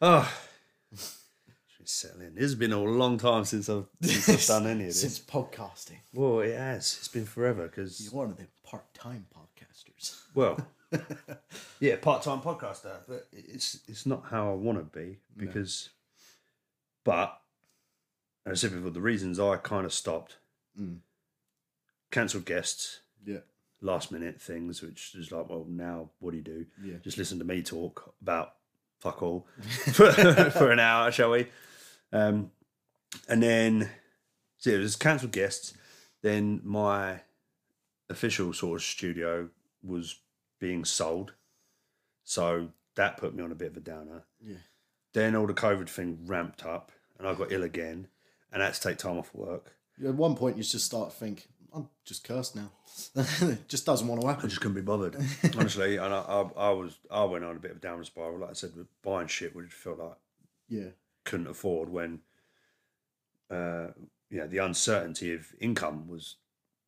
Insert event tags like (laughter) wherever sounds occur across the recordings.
Oh, should settle in. This has been a long time since I've, since I've (laughs) done any of this. Since podcasting, Well, it has. It's been forever because you're one of the part-time podcasters. well, (laughs) yeah, part-time podcaster, but it's it's not how I want to be because, but as I said before, the reasons I kind of stopped, Mm. cancelled guests, Yeah, last minute things, which is like, well, now what do you do? yeah, Just listen to me talk about fuck all (laughs) for, for an hour, shall we? Um, and then, so it was cancelled guests. Then my official sort of studio was being sold. So that put me on a bit of a downer. yeah. Then all the COVID thing ramped up and I got ill again and I had to take time off work. At one point, you just start to think, I'm just cursed now. it (laughs) just doesn't want to happen. I just couldn't be bothered, (laughs) honestly. And I, I, I was, I went on a bit of a downward spiral. Like I said, with buying shit, which felt like Yeah, couldn't afford when, uh, you know, the uncertainty of income was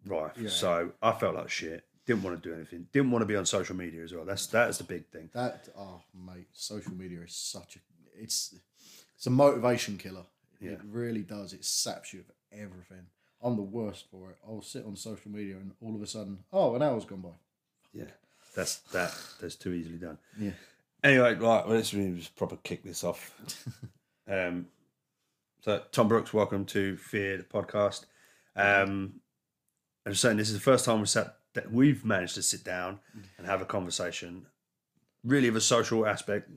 rife. Yeah. So I felt like shit. Didn't want to do anything. Didn't want to be on social media as well. That's that's the big thing. that oh mate, social media is such a it's it's a motivation killer. Yeah. It really does. It saps you of everything. I'm the worst for it. I'll sit on social media and all of a sudden, oh, an hour's gone by. Yeah, that's that. That's too easily done. Yeah. Anyway, right. Well, let's just proper kick this off. (laughs) um, so Tom Brooks, welcome to Fear the podcast. Um, I'm saying this is the first time we sat that we've managed to sit down and have a conversation, really of a social aspect.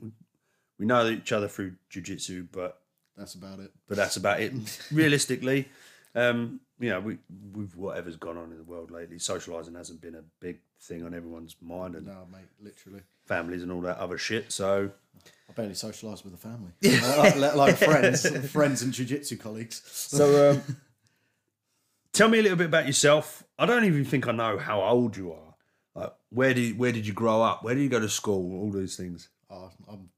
We know each other through jujitsu, but That's about it. but that's about it. (laughs) Realistically, um, you know, we with whatever's gone on in the world lately, socialising hasn't been a big thing on everyone's mind and No, mate, literally. families and all that other shit. So I barely socialise with the family, let, let alone friends, friends and jiu-jitsu colleagues. So, um, tell me a little bit about yourself. I don't even think I know how old you are. Like, where did where did you grow up? Where did you go to school? All these things. Oh, I'm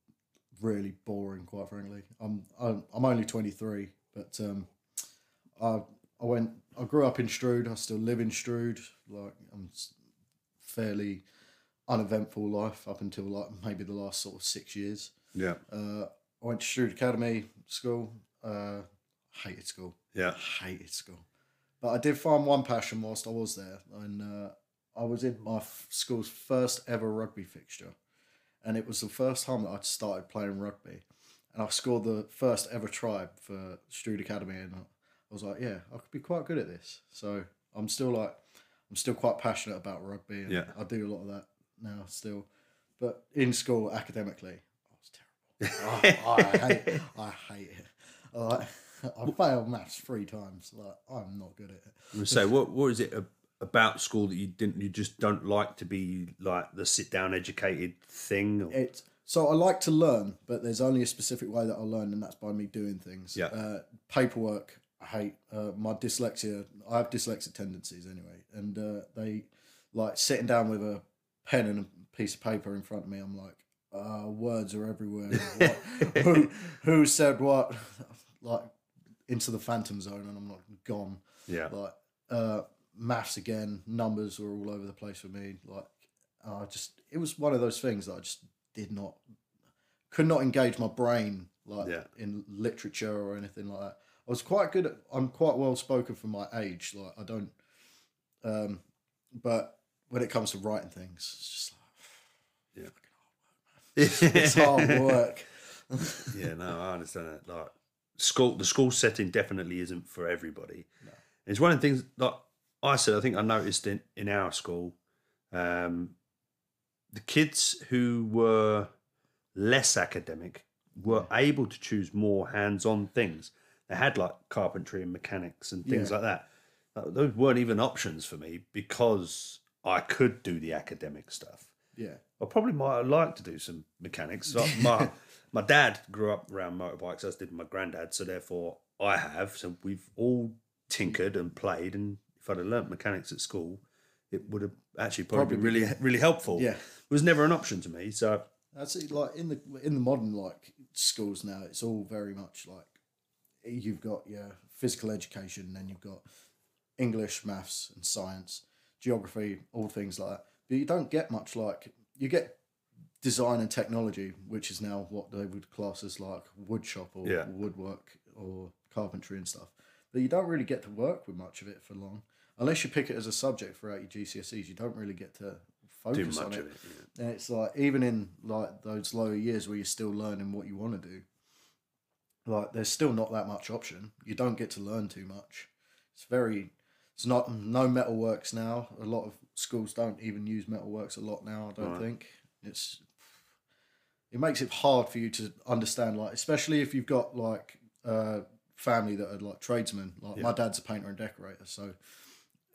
really boring, quite frankly. I'm I'm, I'm only 23, but um, I I went. I grew up in Strood. I still live in Strood. Like I'm fairly uneventful life up until like maybe the last sort of six years. Yeah, Uh, I went to Strood Academy school. Uh, hated school. yeah, hated school. But I did find one passion whilst I was there, and uh, I was in my f- school's first ever rugby fixture, and it was the first time that I'd started playing rugby, and I scored the first ever try for Strood Academy, and I was like, yeah, I could be quite good at this. So I'm still like, I'm still quite passionate about rugby, and Yeah. I do a lot of that now still. But in school, academically, I was terrible. Oh, I hate, it. I hate it. Like, I failed maths three times. Like I'm not good at it. Say what what is it about school that you didn't you just don't like to be like the sit down educated thing? Or, It so I like to learn, but there's only a specific way that I learn, and that's by me doing things. Yeah. Uh, paperwork, I hate. Uh, my dyslexia. I have dyslexic tendencies anyway, and uh, they like sitting down with a pen and a piece of paper in front of me. I'm like, uh, words are everywhere. What, (laughs) who who said what? Like into the phantom zone, and I'm like gone. yeah, like uh maths again numbers were all over the place for me like i just it was one of those things that i just did not could not engage my brain like Yeah. in literature or anything like that i was quite good at i'm quite well spoken for my age like i don't um but when it comes to writing things it's just like yeah, (sighs) (laughs) it's hard work yeah, no, I understand that. Like school, the school setting definitely isn't for everybody. It's one of the things that I said. I think I noticed in in our school, um, the kids who were less academic were able to choose more hands-on things. They had like carpentry and mechanics and things Yeah. like that. Those weren't even options for me because I could do the academic stuff. yeah I probably might have liked to do some mechanics. My (laughs) my dad grew up around motorbikes, as did my granddad, so therefore I have. So we've all tinkered and played, and if I'd have learnt mechanics at school, it would have actually probably, been really really helpful. Yeah. it was never an option to me. So That's it. Like in the in the modern like schools now, it's all very much like you've got your physical education, and then you've got English, maths, and science, geography, all things like that. But you don't get much like you get design and technology, which is now what they would class as like wood shop or Yeah. woodwork or carpentry and stuff. But you don't really get to work with much of it for long, unless you pick it as a subject throughout your GCSEs. You don't really get to focus on much it. of it. yeah. And it's like even in like those lower years where you're still learning what you want to do, like there's still not that much option. You don't get to learn too much. It's very it's not no metalworks now. A lot of schools don't even use metalworks a lot now, I don't Right. think. It's it makes it hard for you to understand like especially if you've got like uh family that are like tradesmen. Like my dad's a painter and decorator, so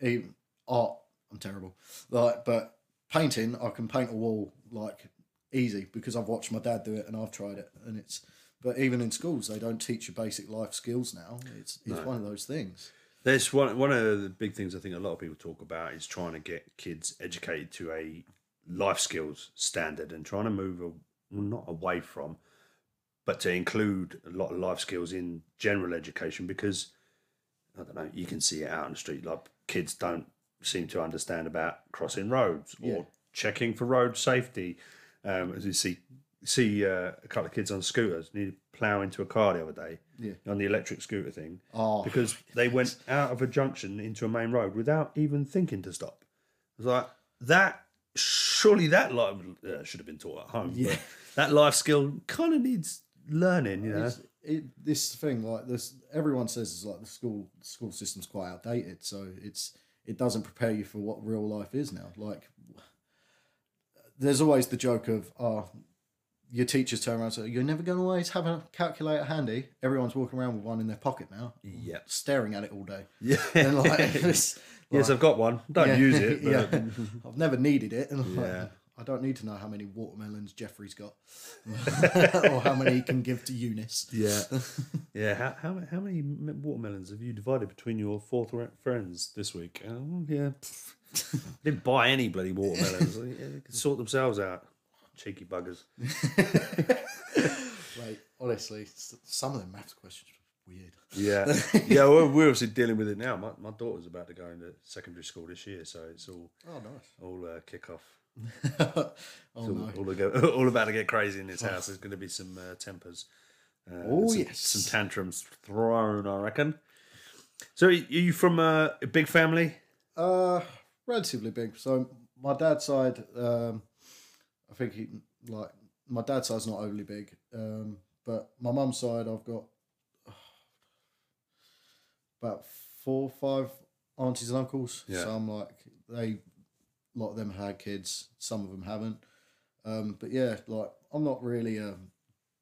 even art I'm terrible. Like but painting I can paint a wall like easy because I've watched my dad do it and I've tried it and it's but even in schools they don't teach you basic life skills now. It's it's one of those things. There's one one of the big things I think a lot of people talk about is trying to get kids educated to a life skills standard and trying to move a, not away from, but to include a lot of life skills in general education because I don't know you can see it out on the street like kids don't seem to understand about crossing roads or Yeah. checking for road safety. Um, as you see see uh, a couple of kids on scooters need to plough into a car the other day Yeah. on the electric scooter thing Oh, because they went out of a junction into a main road without even thinking to stop. It was like that. Surely that life uh, should have been taught at home. Yeah. That life skill kind of needs learning. You know, it, this thing like this everyone says is like the school school system's quite outdated so it's it doesn't prepare you for what real life is now like there's always the joke of oh your teachers turn around and say you're never going to always have a calculator handy everyone's walking around with one in their pocket now yeah, staring at it all day yeah. (laughs) and like, (laughs) (laughs) yes, like- I've got one. Don't yeah, use it. But yeah i've never needed it and like, Yeah. I don't need to know how many watermelons Jeffrey's got, or how many he can give to Eunice. Yeah, yeah. How, how how many watermelons have you divided between your four th- friends this week? Oh, yeah, didn't buy any bloody watermelons. They can sort themselves out. Cheeky buggers. (laughs) Like honestly, some of the maths questions were weird. Yeah, (laughs) yeah. We're, we're obviously dealing with it now. My my daughter's about to go into secondary school this year, so it's all Oh nice. all uh, kick off. (laughs) oh All, no. all, all about to get crazy in this house. There's going to be some uh, tempers. Uh, Oh, some, yes. some tantrums thrown. I reckon. So, are you from a, a big family? Uh, relatively big. So my dad's side, um, I think he like my dad's side's not overly big. Um, but my mum's side, I've got (sighs) about four, five aunties and uncles. Yeah. So I'm like they, a lot of them had kids. Some of them haven't. Um, but yeah, like I'm not really a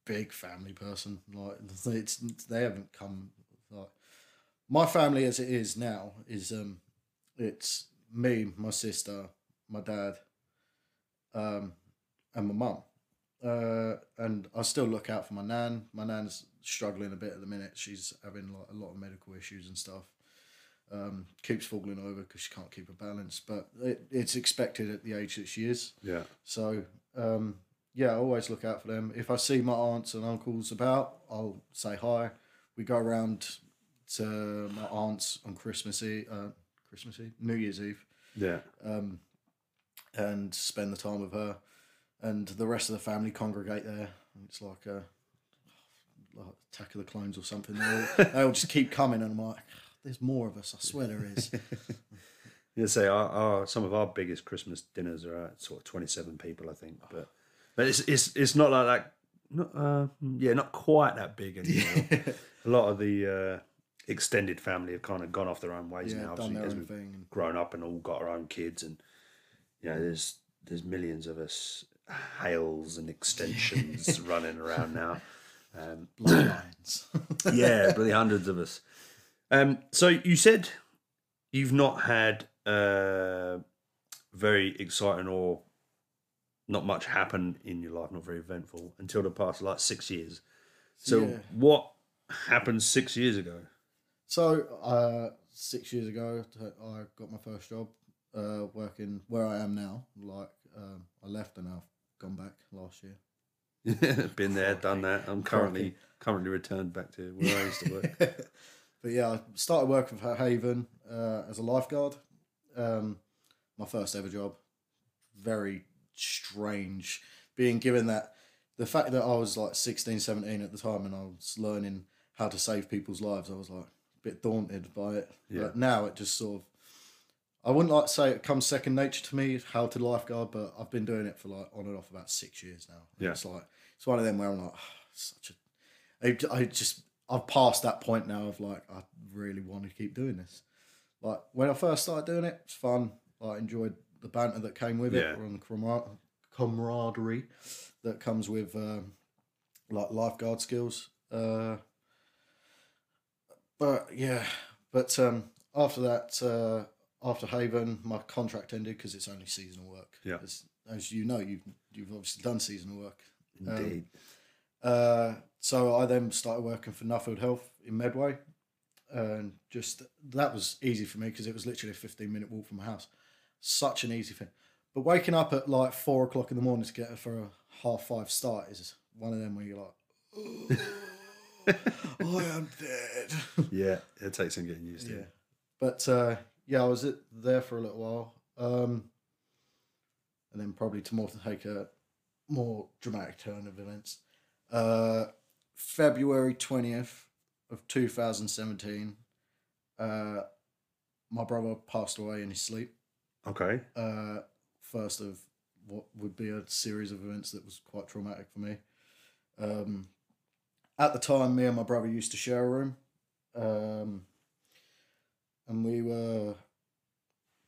big family person. Like (laughs) it's they haven't come like my family as it is now is um it's me, my sister, my dad, um, and my mum. Uh, and I still look out for my nan. My nan's struggling a bit at the minute. She's having like a lot of medical issues and stuff. Um, keeps falling over because she can't keep her balance, but it, it's expected at the age that she is. Yeah. So um, yeah, I always look out for them. If I see my aunts and uncles about, I'll say hi. We go around to my aunts on Christmas Eve, uh, Christmas Eve, New Year's Eve, Yeah. um, and spend the time with her. And the rest of the family congregate there. It's like a like Attack of the Clones or something. They all, they all just keep coming, and I'm like, there's more of us. I swear there is. (laughs) Yeah, say our, our some of our biggest Christmas dinners are at sort of twenty seven people, I think. But but it's it's it's not like that. Not, uh, yeah, not quite that big anymore. (laughs) a lot of the uh, extended family have kind of gone off their own ways Yeah, now. done their as we've thing. Grown up and all got our own kids, and you know, there's there's millions of us Hales and extensions (laughs) running around now. Um, bloodlines. (laughs) yeah, really hundreds of us. Um, so you said you've not had uh, very exciting or not much happen in your life, not very eventful until the past like six years. So Yeah. what happened six years ago? So, uh, six years ago, I got my first job uh, working where I am now. Like, um, I left and I've gone back last year. (laughs) Been there, done that. I'm currently currently returned back to where I used to work. (laughs) but yeah, I started working for Haven uh, as a lifeguard. Um, my first ever job. Very strange being given that the fact that I was like 16, 17 at the time and I was learning how to save people's lives, I was like a bit daunted by it. Yeah. But now it just sort of, I wouldn't like to say it comes second nature to me how to lifeguard, but I've been doing it for like on and off about six years now. And Yeah. It's like, it's one of them where I'm like, "Oh, such a, I, I just, I've passed that point now of like, I really want to keep doing this. Like when I first started doing it, it's fun. I enjoyed the banter that came with Yeah. it, and the camar- camaraderie that comes with um, like lifeguard skills. Uh, but yeah, but um, after that, uh, after Haven, my contract ended because it's only seasonal work. Yeah. as, as you know, you've you've obviously done seasonal work. Indeed. Uh, so I then started working for Nuffield Health in Medway, and just that was easy for me because it was literally a fifteen minute walk from my house. Such an easy thing. But waking up at like four o'clock in the morning to get for a half five start is one of them where you're like, "Oh, (laughs) I am dead. (laughs) yeah, it takes some getting used to. yeah, but uh, yeah, I was at, there for a little while, um, and then probably to more to take a more dramatic turn of events. Uh, February twentieth of two thousand seventeen, uh, my brother passed away in his sleep. Okay. Uh, first of what would be a series of events that was quite traumatic for me. Um, at the time, me and my brother used to share a room, um, and we were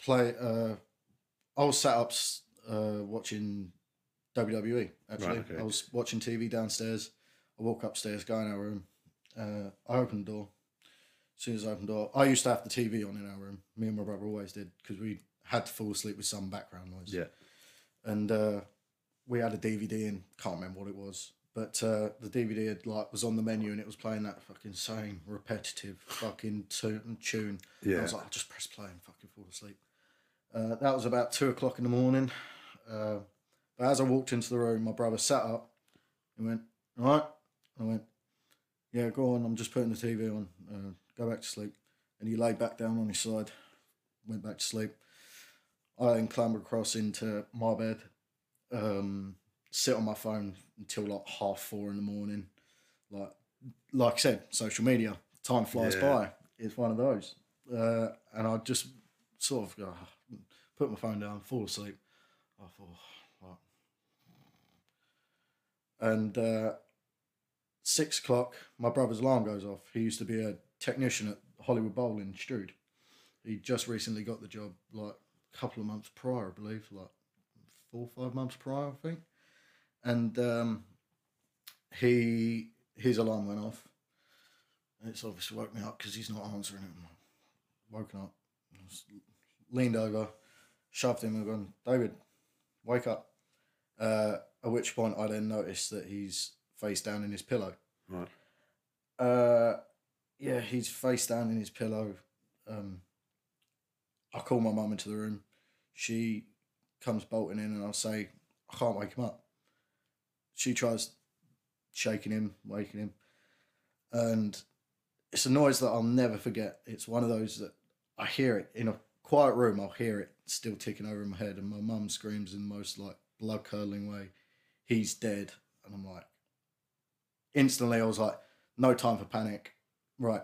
play. Uh, I was sat up uh, watching WWE. Actually, Right, okay. I was watching TV downstairs. I walk upstairs, go in our room. Uh, I open the door. As soon as I open the door, I used to have the TV on in our room. Me and my brother always did because we had to fall asleep with some background noise Yeah. and uh, we had a DVD in. Can't remember what it was, but uh, the DVD had, like was on the menu and it was playing that fucking same repetitive fucking tune. tune. Yeah. I was like, I'll just press play and fucking fall asleep. Uh, that was about two o'clock in the morning. Uh, but as I walked into the room, my brother sat up and went, "All right." I went, "Yeah, go on. I'm just putting the TV on. Uh, go back to sleep." And he lay back down on his side, went back to sleep. I then clambered across into my bed, um, sit on my phone until like half four in the morning. Like, like I said, social media, time flies Yeah. by. It's one of those, uh, and I just sort of go, put my phone down, fall asleep. I thought, what? And uh, six o'clock, my brother's alarm goes off. He used to be a technician at Hollywood Bowl in Strood. He just recently got the job, like a couple of months prior, I believe, like four or five months prior, I think. And um, he his alarm went off. And it's obviously woke me up because he's not answering it. Woken up, leaned over, shoved him and gone, David, wake up. Uh, at which point I then noticed that he's face down in his pillow. Right. Uh, yeah, he's face down in his pillow. Um, I call my mum into the room. She comes bolting in, and I say, I can't wake him up. She tries shaking him, waking him, and it's a noise that I'll never forget. It's one of those that I hear it in a quiet room. I'll hear it still ticking over in my head, and my mum screams in the most like blood curdling way, "He's dead!" And I'm like, instantly, I was like, no time for panic. Right.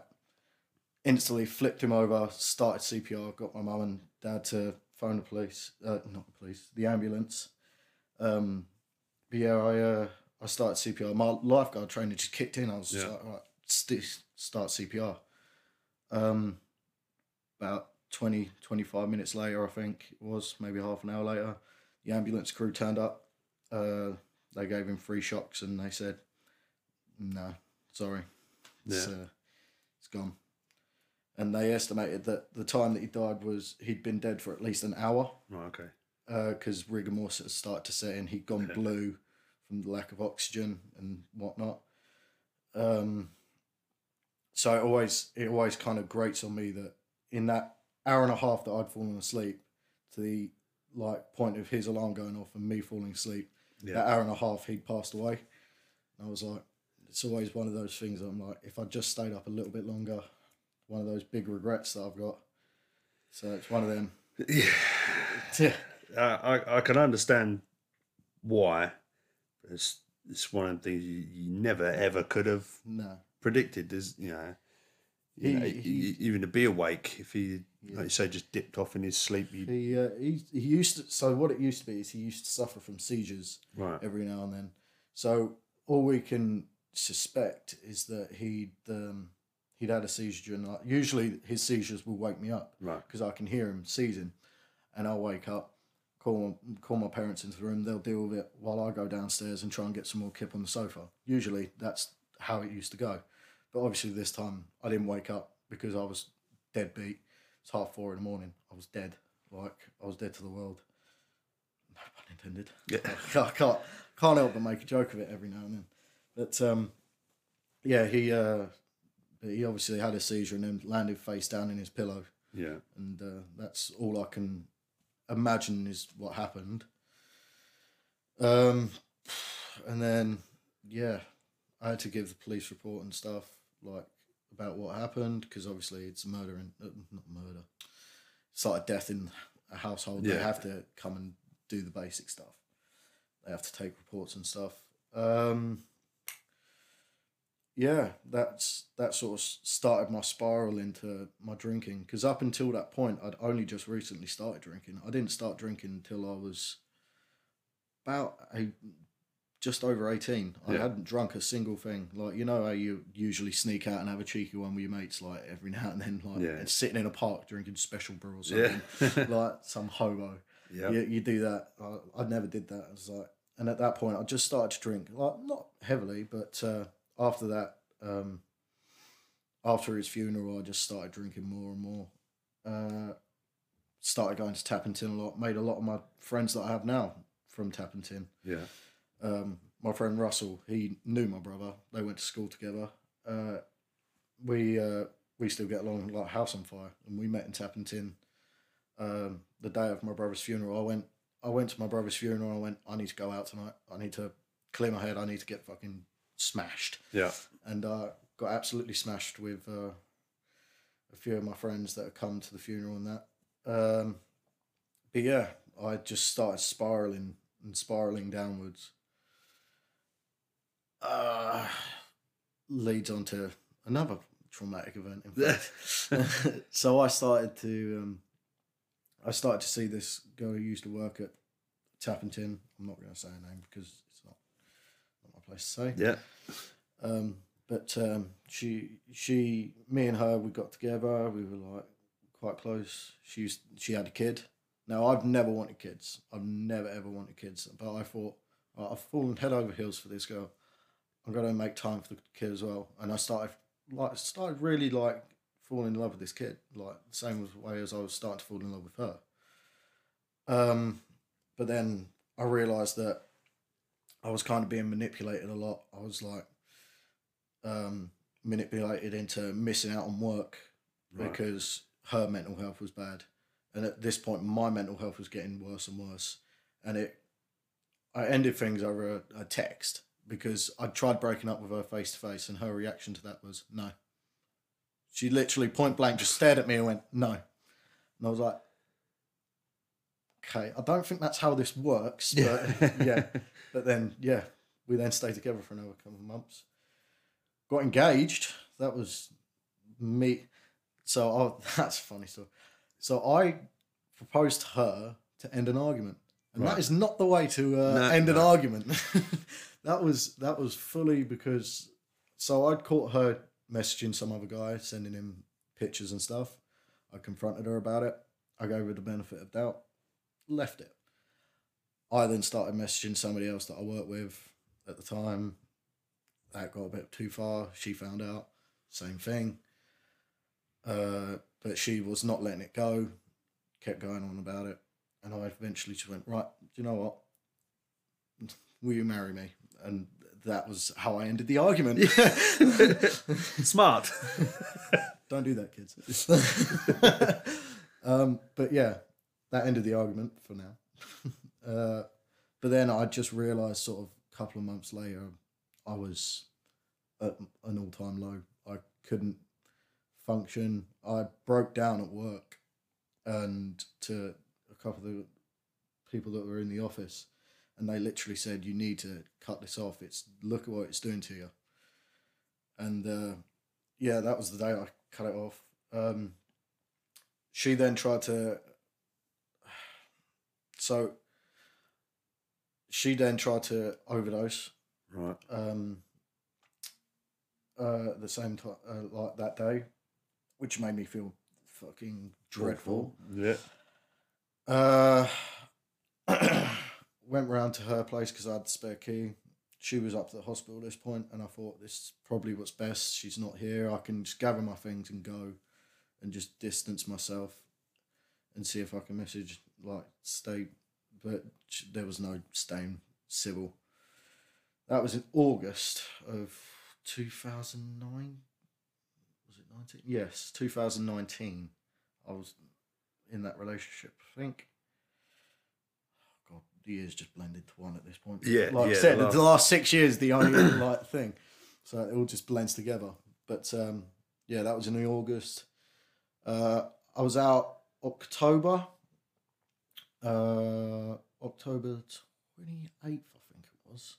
Instantly flipped him over, started CPR, got my mum and dad to phone the police, uh, not the police, the ambulance. Um, yeah, I uh, I started CPR. My lifeguard training just kicked in. I was just Yeah. like, right, st- start CPR. Um, about 20, 25 minutes later, I think it was, maybe half an hour later, the ambulance crew turned up. Uh, they gave him three shocks and they said, no, sorry, it's, Yeah. uh, it's gone. And they estimated that the time that he died was he'd been dead for at least an hour Right. Okay. Because rigor mortis had started to set in. He'd gone blue from the lack of oxygen and whatnot. Um, so it always it always kind of grates on me that in that hour and a half that I'd fallen asleep, to the like point of his alarm going off and me falling asleep, Yeah. that hour and a half he'd passed away. And I was like, it's always one of those things. I'm like, if I just stayed up a little bit longer, one of those big regrets that I've got. So it's one of them. Yeah. Yeah. Uh, I I can understand why, It's it's one of the things you, you never ever could have No. predicted. There's you know, you know, He- e- he- even to be awake if he like you say just dipped off in his sleep. He, uh, he he used to. So what it used to be is he used to suffer from seizures right. every now and then. So all we can suspect is that he'd um, he'd had a seizure during the night. Usually his seizures will wake me up Right. because I can hear him seizing, and I'll wake up, call call my parents into the room. They'll deal with it while I go downstairs and try and get some more kip on the sofa. Usually that's how it used to go, but obviously this time I didn't wake up because I was dead beat. It's half four in the morning. I was dead, like I was dead to the world. No pun intended. Yeah. (laughs) I can't can't help but make a joke of it every now and then. But um, yeah, he uh, he obviously had a seizure and then landed face down in his pillow Yeah. and uh, that's all I can imagine is what happened. Um, and then yeah, I had to give the police report and stuff like about what happened because obviously it's murder and uh, not murder. It's like a death in a household. They have to come and do the basic stuff. They have to take reports and stuff. Um, yeah, that's that sort of started my spiral into my drinking because up until that point, I'd only just recently started drinking. I didn't start drinking until I was about a, just over eighteen. I Yeah. hadn't drunk a single thing. Like you know how you usually sneak out and have a cheeky one with your mates, like every (laughs) now and then, like Yeah. and sitting in a park drinking special brew or Yeah. something, (laughs) like some hobo Yeah. you, you do that. I, I never did that. I was like, and at that point, I just started to drink, like not heavily, but uh, after that, um, after his funeral, I just started drinking more and more. Uh, started going to Tappington a lot. Made a lot of my friends that I have now from Tappington. Yeah. Um, my friend Russell, he knew my brother. They went to school together. Uh, we uh, we still get along like house on fire, and we met in Tappington. Um, the day of my brother's funeral, I went. I went to my brother's funeral. I went. I need to go out tonight. I need to clear my head. I need to get fucking smashed. Yeah. And uh, got absolutely smashed with uh, a few of my friends that had come to the funeral and that. Um, but yeah, I just started spiraling and spiraling downwards. Uh, leads on to another traumatic event. In fact. (laughs) (laughs) so I started to, um, I started to see this girl who used to work at Tappington. I'm not going to say her name because it's not, not my place to say. Yeah. Um, but um, she, she, me and her, we got together. We were like quite close. She used, she had a kid. Now I've never wanted kids. I've never ever wanted kids. But I thought "Right, I've fallen head over heels for this girl. I'm gonna make time for the kid as well. And I started like started really like falling in love with this kid, like the same as way as I was starting to fall in love with her. Um, but then I realised that I was kind of being manipulated a lot. I was like um, manipulated into missing out on work Right. because her mental health was bad, and at this point, my mental health was getting worse and worse, and it. I ended things over a, a text because I tried breaking up with her face to face, and her reaction to that was no. She literally point blank just stared at me and went no, and I was like, okay, I don't think that's how this works, but (laughs) yeah. But then, yeah, we then stayed together for another couple of months. Got engaged. That was me. So I, (laughs) that's funny story. So I proposed to her to end an argument, and Right. that is not the way to uh, No, end an argument. (laughs) that was that was fully because. So I'd caught her messaging some other guy, sending him pictures and stuff. I confronted her about it. I gave her the benefit of doubt, left it. I then started messaging somebody else that I worked with at the time. That got a bit too far. She found out. Same thing. Uh, but she was not letting it go. Kept going on about it. And I eventually just went, right, do you know what? Will you marry me? And that was how I ended the argument. (laughs) Smart. (laughs) Don't do that, kids. (laughs) um, but yeah, that ended the argument for now. (laughs) uh, but then I just realised, sort of, a couple of months later, I was at an all-time low. I couldn't function. I broke down at work, and to a couple of the people that were in the office, and they literally said you need to cut this off. It's look at what it's doing to you. And uh, yeah, that was the day I cut it off. Um, she then tried to. So she then tried to overdose Right. um, uh, the same time, uh, like that day, which made me feel fucking dreadful. Yeah. Uh, (clears throat) went round to her place because I had the spare key. She was up at the hospital at this point, and I thought this is probably what's best. She's not here. I can just gather my things and go, and just distance myself, and see if I can message like State, But there was no staying civil. That was in August of two thousand nine. Was it nineteen? Yes, two thousand nineteen. I was in that relationship. I think. Oh God, the years just blended to one at this point. Yeah, like yeah, I said, the last- the last six years the only (coughs) like thing, so it all just blends together. But um, yeah, that was in August. Uh, I was out October. Uh, October twenty eighth, I think it was,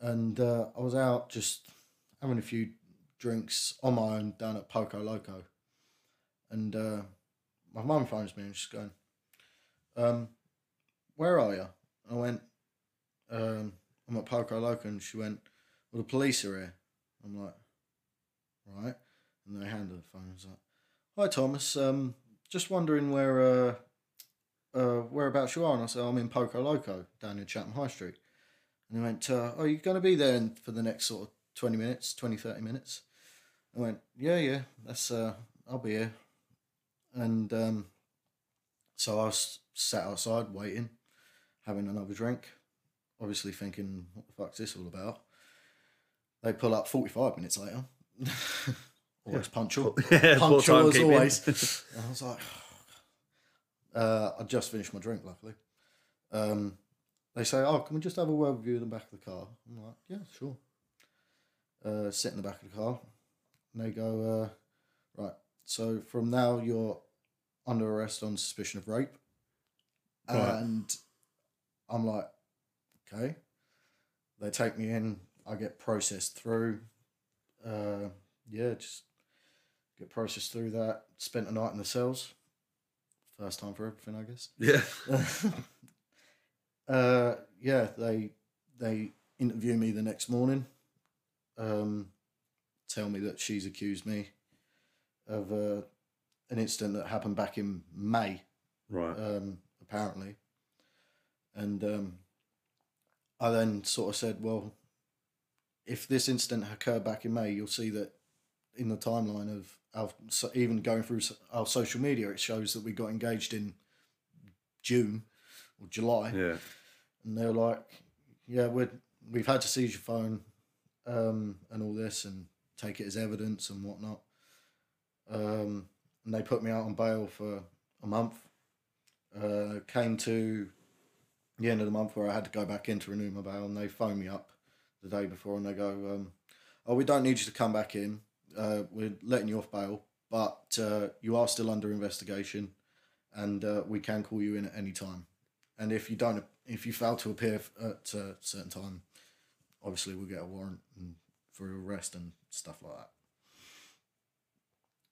and uh, I was out just having a few drinks on my own down at Poco Loco, and uh, my mum phones me and she's going, um, "Where are you?" I went, um, "I'm at Poco Loco," and she went, "Well, the police are here." I'm like, "Right," and they handed the phone. I was like, "Hi, Thomas. Um, just wondering where uh, uh, whereabouts you are?" And I said, "I'm in Poco Loco down in Chatham High Street." And he went, uh, "Are you going to be there for the next sort of 20 minutes, 20, 30 minutes?" I went, "Yeah, yeah, that's uh, I'll be here." And um, so I was sat outside waiting, having another drink, obviously thinking, "What the fuck's this all about?" They pull up 45 minutes later. (laughs) always punctual. Yeah, punctual (laughs) as always. (laughs) And I was like, (sighs) uh, I just finished my drink, luckily. Um, they say, "Oh, can we just have a word with you in the back of the car?" I'm like, "Yeah, sure." Uh, sit in the back of the car, and they go, uh, "Right, so from now you're under arrest on suspicion of rape," Right. and I'm like, "Okay." They take me in. I get processed through. Uh, yeah, just get processed through that. Spent a night in the cells. First time for everything, I guess. Yeah. (laughs) uh, yeah, they they interview me the next morning. Um, tell me that she's accused me of uh, an incident that happened back in May, Right. um, apparently. And um, I then sort of said, well, if this incident occurred back in May, you'll see that in the timeline of our, so even going through our social media, it shows that we got engaged in June or July. yeah. And they were like, yeah, we're, we've had to seize your phone um, and all this and take it as evidence and whatnot. Um, and they put me out on bail for a month. Uh, came to the end of the month where I had to go back in to renew my bail, and they phoned me up the day before and they go, um, "Oh, we don't need you to come back in. Uh, we're letting you off bail, but uh, you are still under investigation, and uh, we can call you in at any time. And if you don't, if you fail to appear at a certain time, obviously we'll get a warrant and, for arrest and stuff like that."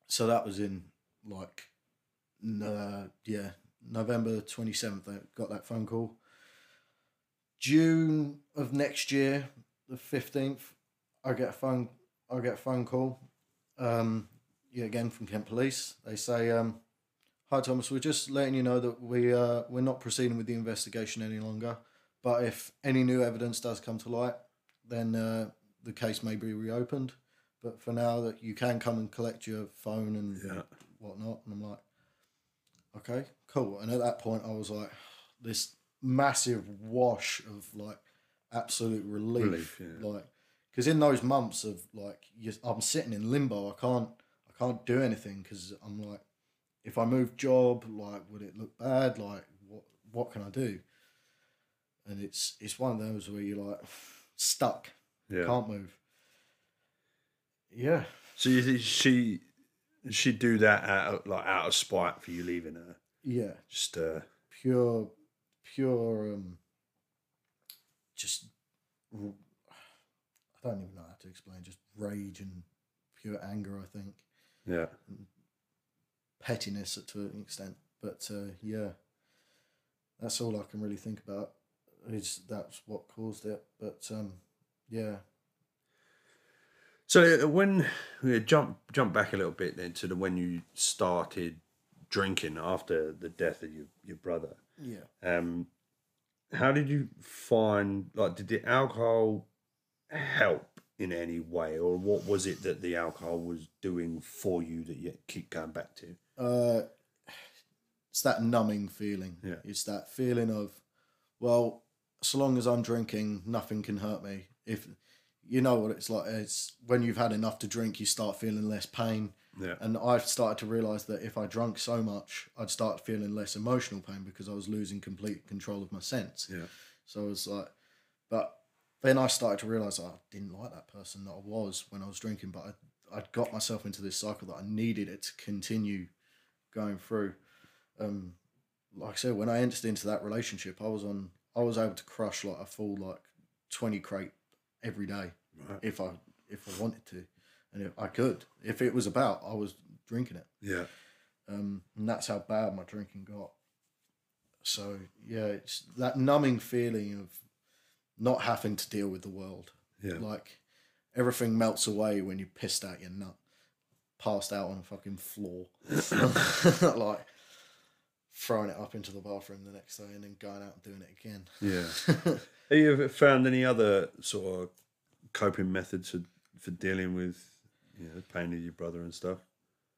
So that was in like, uh, yeah, November twenty seventh. I got that phone call. June of next year, the fifteenth, I get a phone. I get a phone call. Um, yeah, again from Kent Police. They say, um, "Hi Thomas, we're just letting you know that we uh, we're not proceeding with the investigation any longer. But if any new evidence does come to light, then uh, the case may be reopened. But for now, that you can come and collect your phone and Yeah. whatnot." And I'm like, "Okay, cool." And at that point, I was like, "This massive wash of like absolute relief, Relief, yeah. like." Because in those months of like, I'm sitting in limbo. I can't, I can't do anything because I'm like, if I move job, like, would it look bad? Like, what, what can I do? And it's, it's one of those where you're like (sighs) stuck, Yeah. can't move. Yeah, So you think she she'd do that out of, like out of spite for you leaving her? yeah, Just uh pure, pure, um, just I don't even know how to explain. Just rage and pure anger. I think Yeah. And pettiness to an extent. But uh, yeah, that's all I can really think about. Is that's what caused it? But um, yeah, So uh, when we jump jump back a little bit then to the when you started drinking after the death of your, your brother, yeah. um, how did you find like did the alcohol help in any way, or what was it that the alcohol was doing for you that you keep going back to? uh, it's that numbing feeling. Yeah. It's that feeling of, well, so long as I'm drinking, nothing can hurt me. If you know what it's like, it's when you've had enough to drink, you start feeling less pain. Yeah, And I've started to realize that if I drank so much, I'd start feeling less emotional pain because I was losing complete control of my sense. yeah, So I was like, but then I started to realize I didn't like that person that I was when I was drinking, but I, I'd got myself into this cycle that I needed it to continue going through. Um, like I said, when I entered into that relationship, I was on, I was able to crush like a full like twenty crate every day right, if I if I wanted to, and if I could, if it was about, I was drinking it yeah, um, and that's how bad my drinking got. So yeah, it's that numbing feeling of not having to deal with the world. yeah, Like everything melts away when you pissed out your nut, passed out on a fucking floor, (laughs) like throwing it up into the bathroom the next day and then going out and doing it again. yeah. (laughs) Have you ever found any other sort of coping methods for, for dealing with you know the pain of your brother and stuff?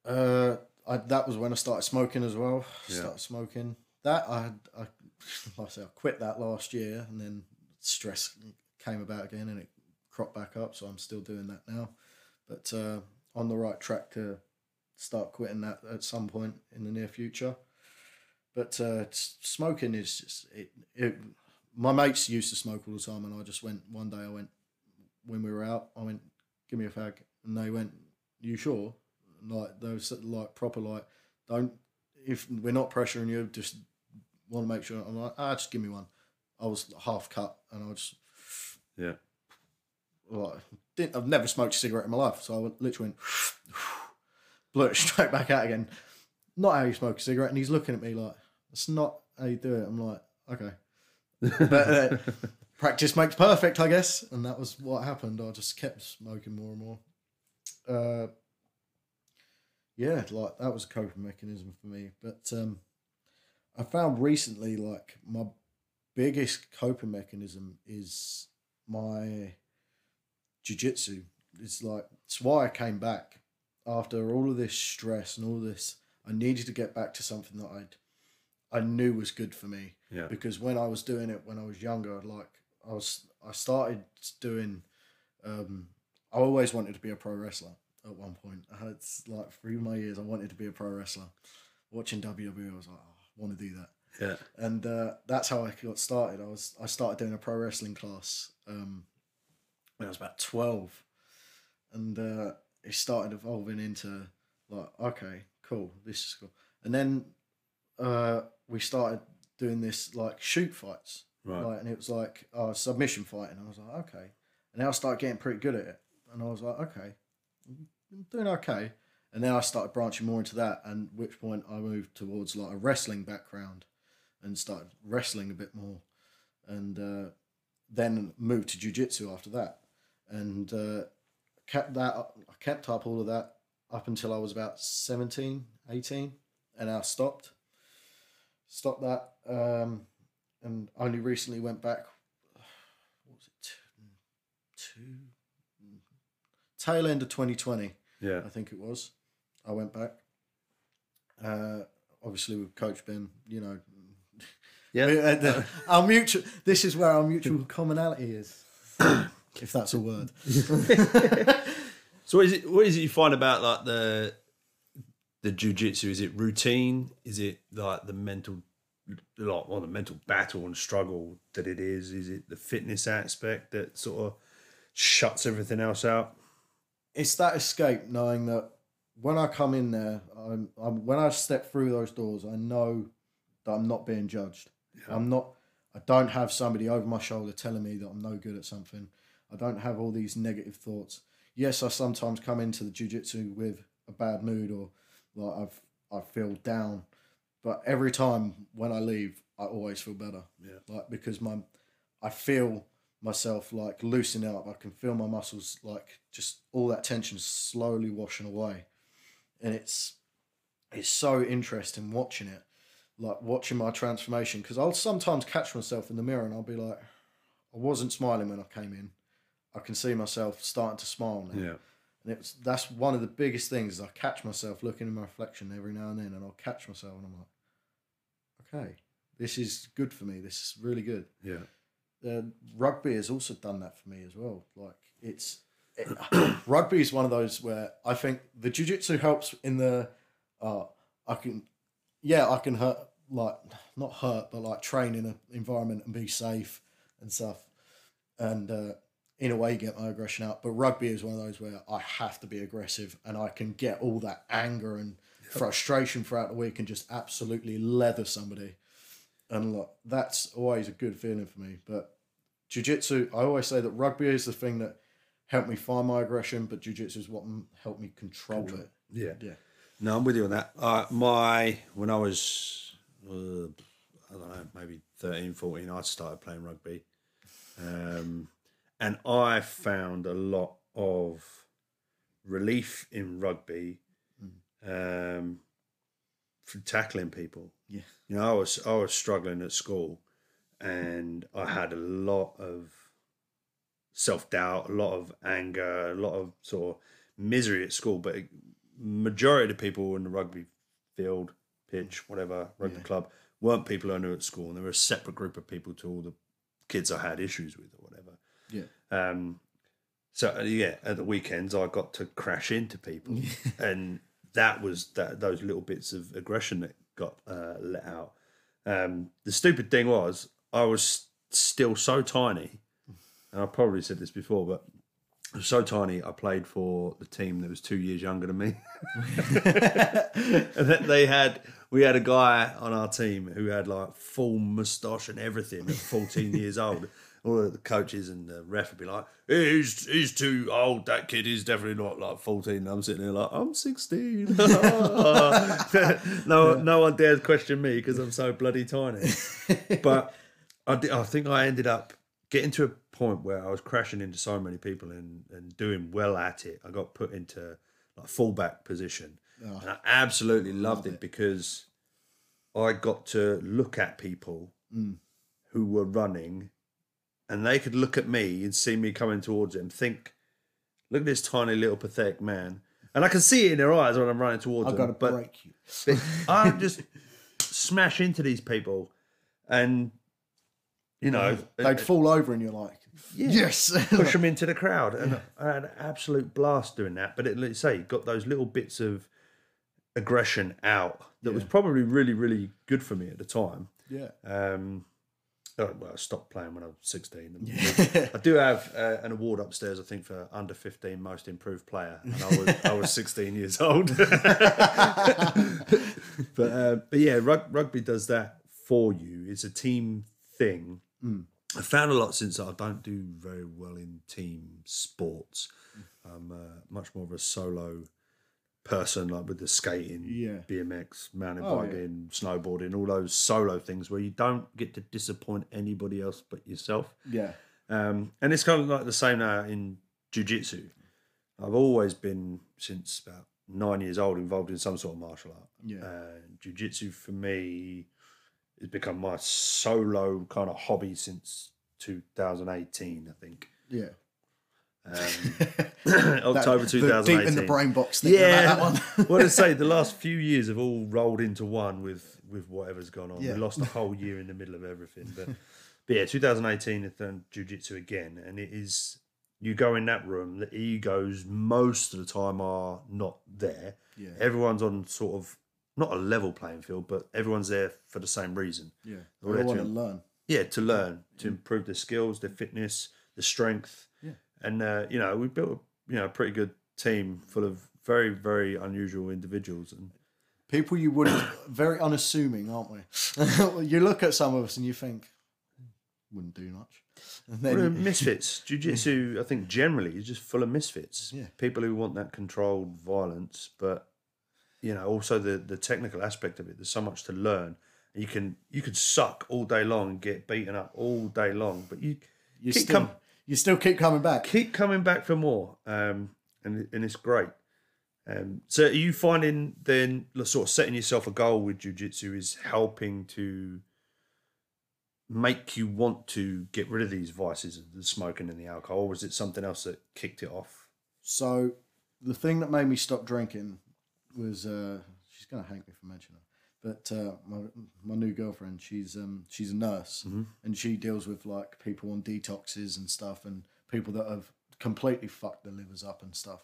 Uh, I, that was when I started smoking as well. Yeah. Started smoking. That I, had- I, (laughs) like I said, I quit that last year, and then stress came about again, and it cropped back up. So I'm still doing that now, but uh, on the right track to start quitting that at some point in the near future. But uh, smoking is just it, it. My mates used to smoke all the time, and I just went one day. I went when we were out. I went, "Give me a fag," and they went, "You sure?" like those like proper like don't if we're not pressuring you just want to make sure i'm like ah just give me one i was half cut and i just Yeah, like didn't i've never smoked a cigarette in my life so i literally went (sighs) blew it (laughs) straight back out again. Not how you smoke a cigarette and he's looking at me like that's not how you do it. I'm like okay. But uh, (laughs) practice makes perfect i guess. And that was what happened. I just kept smoking more and more. Uh yeah, like that was a coping mechanism for me. But um, I found recently, like my biggest coping mechanism is my jujitsu. It's like it's why I came back after all of this stress and all this. I needed to get back to something that I'd I knew was good for me yeah, because when I was doing it when I was younger, like I was, I started doing. Um, I always wanted to be a pro wrestler. At one point, I had like through my years, I wanted to be a pro wrestler. Watching WWE, I was like, oh, I want to do that, yeah, and uh, that's how I got started. I was, I started doing a pro wrestling class um, when I was about twelve, and uh, it started evolving into like, okay, cool, this is cool, and then uh, we started doing this like shoot fights, right, like, and it was like uh, submission fighting. I was like, okay, and then I started getting pretty good at it, and I was like, okay, I'm doing okay. And then I started branching more into that, and which point I moved towards like a wrestling background, and started wrestling a bit more, and uh, then moved to jujitsu after that, and uh, kept that. up- I kept up all of that up until I was about 17, 18, and I stopped. Stopped that, um, and only recently went back. What was it? Two, two tail end of twenty twenty, yeah, I think it was. I went back. Uh, obviously with Coach Ben, you know, yeah. uh, (laughs) our mutual. This is where our mutual commonality is, (coughs) if that's a word. (laughs) So what is it? What is it you find about like the the jujitsu? Is it routine? Is it like the mental, like well, the mental battle and struggle that it is? Is it the fitness aspect that sort of shuts everything else out? it's that escape knowing that when I come in there, I'm, I'm when I step through those doors, I know that I'm not being judged. I'm not. I don't have somebody over my shoulder telling me that I'm no good at something. I don't have all these negative thoughts. Yes, I sometimes come into the jiu-jitsu with a bad mood or like I've I feel down, but every time when I leave, I always feel better. Yeah. Like because my I feel myself like loosening up. I can feel my muscles like just all that tension slowly washing away, and it's it's so interesting watching it, like watching my transformation. Because I'll sometimes catch myself in the mirror and I'll be like, I wasn't smiling when I came in. I can see myself starting to smile now. Yeah. And it's that's one of the biggest things. Is I catch myself looking in my reflection every now and then, and I'll catch myself, and I'm like, okay, this is good for me. This is really good. Yeah. Uh, rugby has also done that for me as well. Like it's it, (coughs) rugby is one of those where I think the jujitsu helps in the uh, I can yeah I can hurt like not hurt but like train in an environment and be safe and stuff and uh, in a way get my aggression out. But rugby is one of those where I have to be aggressive and I can get all that anger and frustration throughout the week and just absolutely leather somebody. And look, that's always a good feeling for me. But jiu-jitsu, I always say that rugby is the thing that helped me find my aggression, but jiu-jitsu is what helped me control, it. Yeah. Yeah. No, I'm with you on that. Uh, my when I was uh, I don't know, maybe 13, 14, I started playing rugby. Um, and I found a lot of relief in rugby um, from tackling people. Yeah. You know, I was I was struggling at school, and I had a lot of self doubt, a lot of anger, a lot of sort of misery at school. But majority of the people in the rugby field, pitch, whatever, rugby Yeah. club, weren't people I knew at school, and they were a separate group of people to all the kids I had issues with or whatever. Yeah. Um, so uh, yeah, at the weekends I got to crash into people, (laughs) and that was that those little bits of aggression that got uh, let out. Um, the stupid thing was I was still so tiny, and I probably said this before, but so tiny. I played for the team that was two years younger than me, and (laughs) that they had we had a guy on our team who had like full moustache and everything at 14 (laughs) years old. All the coaches and the ref would be like, "He's he's too old. That kid is definitely not like 14." And I'm sitting there like, "I'm 16." (laughs) no, no one dares question me because I'm so bloody tiny. But I, di- I think I ended up getting to a point where I was crashing into so many people and, and doing well at it. I got put into like fullback position, oh. and I absolutely loved it, because I got to look at people mm. who were running, and they could look at me and see me coming towards them, think, "Look at this tiny little pathetic man." And I can see it in their eyes when I'm running towards them. I've got to but break you. but (laughs) I just smash into these people, and you know, They'd fall over and you're like, yes. (laughs) push them into the crowd, and I had an absolute blast doing that. But it, let's say, got those little bits of aggression out that was probably really, really good for me at the time. yeah. Um, oh, well, I stopped playing when I was 16. I do have uh, an award upstairs, I think, for under 15 most improved player, and I was I was 16 (laughs) years old. (laughs) but uh, but yeah, rug, rugby does that for you. It's a team thing. I found a lot since I don't do very well in team sports. I'm uh, much more of a solo person, like with the skating, Yeah. BMX, mountain Oh, yeah. biking, snowboarding, all those solo things where you don't get to disappoint anybody else but yourself. Yeah. Um, and it's kind of like the same now in jiu-jitsu. I've always been since about nine years old involved in some sort of martial art. Yeah. Uh, jiu-jitsu for me has become my solo kind of hobby since 2018, I think. Yeah. Um, (laughs) (coughs) October The 2018. deep in the brain box thing. Yeah. Yeah, That one. (laughs) what I say, the (laughs) last few years have all rolled into one with with whatever's gone on. Yeah. We lost a whole year in the middle of everything, but but yeah, 2018 has done jujitsu again, and it is you go in that room, the egos most of the time are not there. Yeah. Everyone's on sort of not a level playing field, but everyone's there for the same reason. Yeah. All They there want to- to learn. Yeah, to learn, to improve their skills, their fitness, their strength. Yeah. And uh, you know, we built a you know a pretty good team full of very very unusual individuals, and People you wouldn't, (coughs) very unassuming, aren't we? (laughs) you look at some of us and you think, wouldn't do much. (laughs) And Well, misfits. Jiu-jitsu, I think, generally is just full of misfits. Yeah. People who want that controlled violence, but you know, also the the technical aspect of it. There's so much to learn. You can you could suck all day long and get beaten up all day long, but you you keep still com- you still keep coming back. keep coming back for more, um, and and it's great. Um, so, are you finding then the sort of setting yourself a goal with jiu-jitsu is helping to make you want to get rid of these vices of the smoking and the alcohol, or was it something else that kicked it off? So the thing that made me stop drinking was uh, she's gonna hate me for mentioning her, but uh, my my new girlfriend, she's um she's a nurse and she deals with like people on detoxes and stuff and people that have completely fucked their livers up and stuff.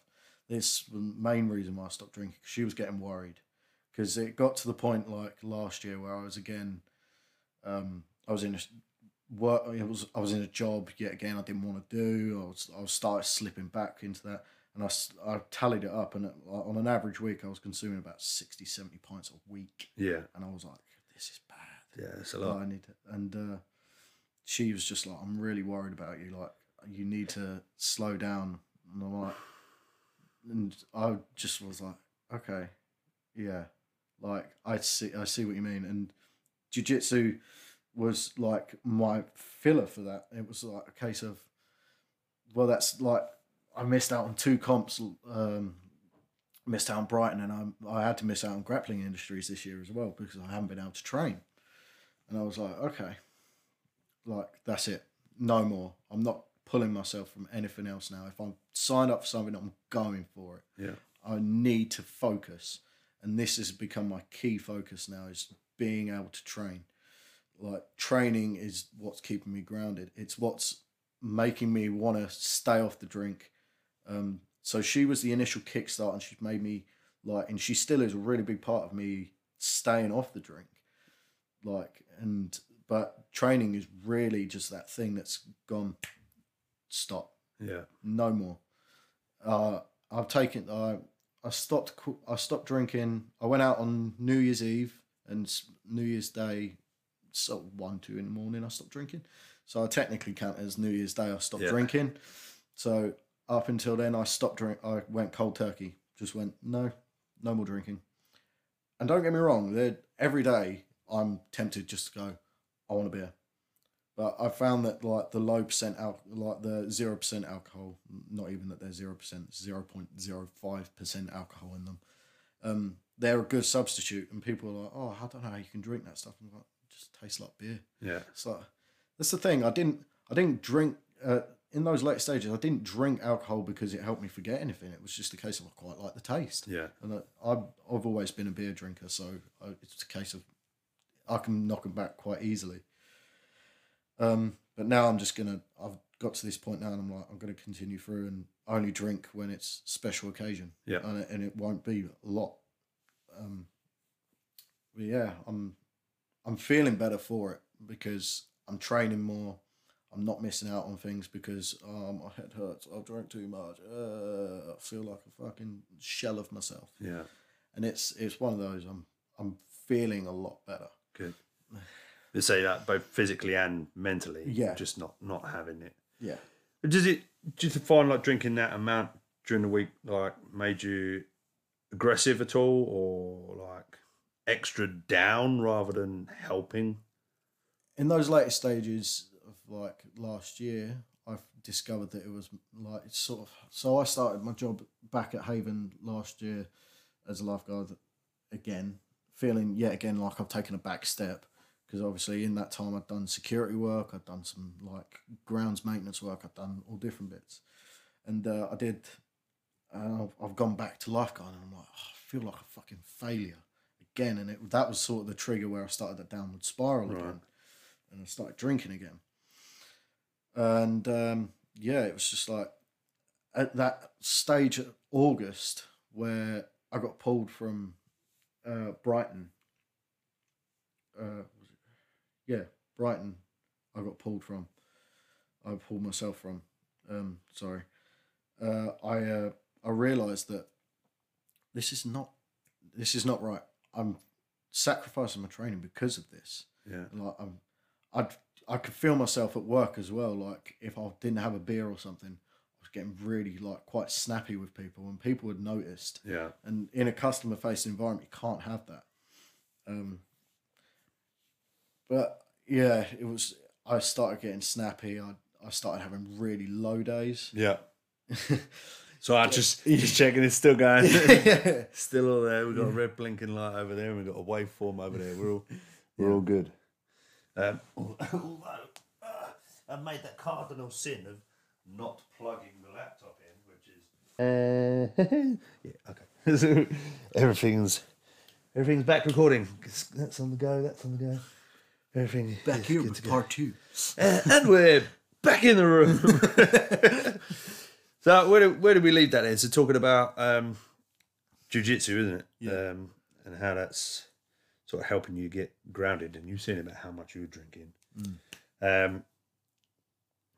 This was the main reason why I stopped drinking. she was getting worried because it got to the point like last year where I was again, um, I was in a work. I was I was in a job yet again. I didn't want to do. I was I was started slipping back into that, and I, I tallied it up, and it, on an average week, I was consuming about 60, 70 pints a week, Yeah, and I was like, this is bad. yeah, it's a lot. I need to, and uh, she was just like, I'm really worried about you. Like, you need to slow down. And I'm like, and I just was like, okay, yeah, like I see, I see what you mean. And jujitsu was like my filler for that. It was like a case of, well, that's like I missed out on two comps. Um, missed out on Brighton, and I I had to miss out on grappling industries this year as well because I haven't been able to train. And I was like, okay, like that's it, no more. I'm not pulling myself from anything else now. If I'm signed up for something, I'm going for it. Yeah, I need to focus, and this has become my key focus now: is being able to train. Like training is what's keeping me grounded. It's what's making me want to stay off the drink. Um, so she was the initial kickstart, and she made me like, and she still is a really big part of me staying off the drink. Like, and but training is really just that thing that's gone. Stop yeah, no more. Uh, I've taken. I I stopped. I stopped drinking. I went out on New Year's Eve and New Year's Day, so one two in the morning. I stopped drinking. So I technically count as New Year's Day. I stopped Yeah. drinking. So up until then, I stopped drink. I went cold turkey. Just went no, no more drinking. And don't get me wrong. Every day I'm tempted just to go. I want a beer. But I found that like the low percent al- like the zero percent alcohol, not even that they're zero percent, zero point zero five percent alcohol in them. Um, they're a good substitute, and people are like, "Oh, I don't know how you can drink that stuff." I'm like, "It just tastes like beer." yeah, So that's the thing. I didn't I didn't drink uh, in those late stages. I didn't drink alcohol because it helped me forget anything. It was just a case of I quite like the taste. yeah, And I, I've I've always been a beer drinker, so I, it's a case of I can knock them back quite easily. Um, but now I'm just gonna. I've got to this point now, and I'm like, I'm gonna continue through and only drink when it's special occasion. Yeah. and it, and it won't be a lot. Um, but yeah, I'm I'm feeling better for it because I'm training more. I'm not missing out on things because oh, my head hurts. I've drank too much. Uh, I feel like a fucking shell of myself yeah. and it's it's one of those I'm I'm feeling a lot better. Good. They say that both physically and mentally. Yeah. just not not having it. Yeah. Does it? Do you find like drinking that amount during the week like made you aggressive at all, or like extra down rather than helping? In those later stages like last year, I've discovered that it was like it's sort of so I started my job back at Haven last year as a lifeguard again, feeling yet again like I've taken a back step because obviously in that time I'd done security work, I'd done some like grounds maintenance work, I'd done all different bits, and uh, I did. Uh, I've, gone back to lifeguard and I'm like, oh, I feel like a fucking failure again, and it that was sort of the trigger where I started that downward spiral Right. again, and I started drinking again, and um, yeah, it was just like at that stage of August where I got pulled from uh, Brighton. Uh, was it? Yeah, Brighton. I got pulled from. I pulled myself from. Um, sorry. Uh, I uh, I realised that this is not this is not right. I'm sacrificing my training because of this. Yeah, Like I'm, I'd I could feel myself at work as well. Like if I didn't have a beer or something, I was getting really like quite snappy with people, and people had noticed. Yeah. And in a customer facing environment, you can't have that. Um, but yeah, it was. I started getting snappy. I I started having really low days. Yeah. (laughs) so I just just checking it's still going. (laughs) yeah. still all there. We've got a red blinking light over there and we've got a waveform over there. We're all we're all good. Um, (laughs) although uh, I made that cardinal sin of not plugging the laptop in, which is uh, (laughs) yeah okay. so (laughs) everything's everything's back recording. That's on the go. That's on the go. Everything Back here with part two. Uh, and we're back in the room. so where do, where do we leave that then? So talking about um, jiu-jitsu, isn't it? Yeah. Um, and how that's sort of helping you get grounded. And you've seen about how much you were drinking. Um,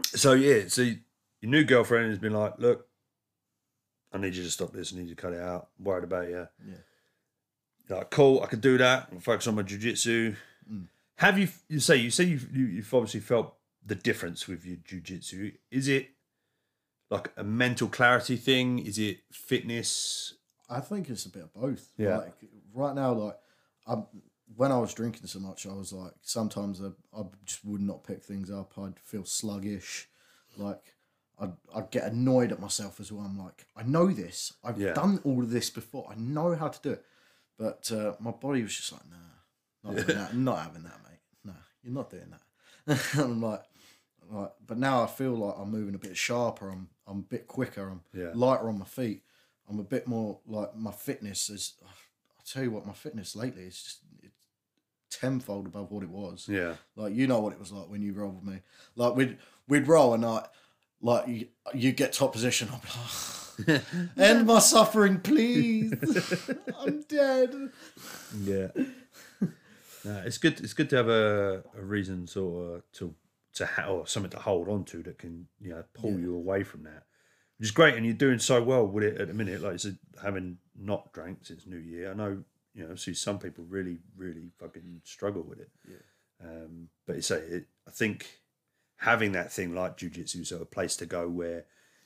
so yeah, so your new girlfriend has been like, look, I need you to stop this. I need you to cut it out. I'm worried about you. Yeah. Like, cool, I could do that. and focus on my jiu-jitsu. Have you, you say, you say you've, you, you've obviously felt the difference with your jiu-jitsu. Is it like a mental clarity thing? Is it fitness? I think it's a bit of both. Yeah. Like right now, like I'm, when I was drinking so much, I was like sometimes I, I just would not pick things up. I'd feel sluggish. Like I'd, I'd get annoyed at myself as well. I'm like, I know this. I've Yeah. done all of this before. I know how to do it. But uh, my body was just like, nah, not, doing (laughs) that. not having that, mate. Nah, you're not doing that. (laughs) I'm like, like, but now I feel like I'm moving a bit sharper. I'm, I'm a bit quicker. I'm Yeah. lighter on my feet. I'm a bit more like my fitness is. I tell you what, my fitness lately is just it's tenfold above what it was. Yeah. Like you know what it was like when you rolled with me. Like we'd we'd roll and I like you you get top position. I'm like, ah, end my suffering, please. (laughs) I'm dead. Yeah. no, it's good. It's good to have a, a reason sort of to to ha- or something to hold on to that can you know pull Yeah. you away from that, which is great. And you're doing so well with it at the minute. Like said, having not drank since New Year, I know you know see some people really really fucking struggle with it. Yeah. Um, but say it, I think having that thing like jujitsu, so a place to go where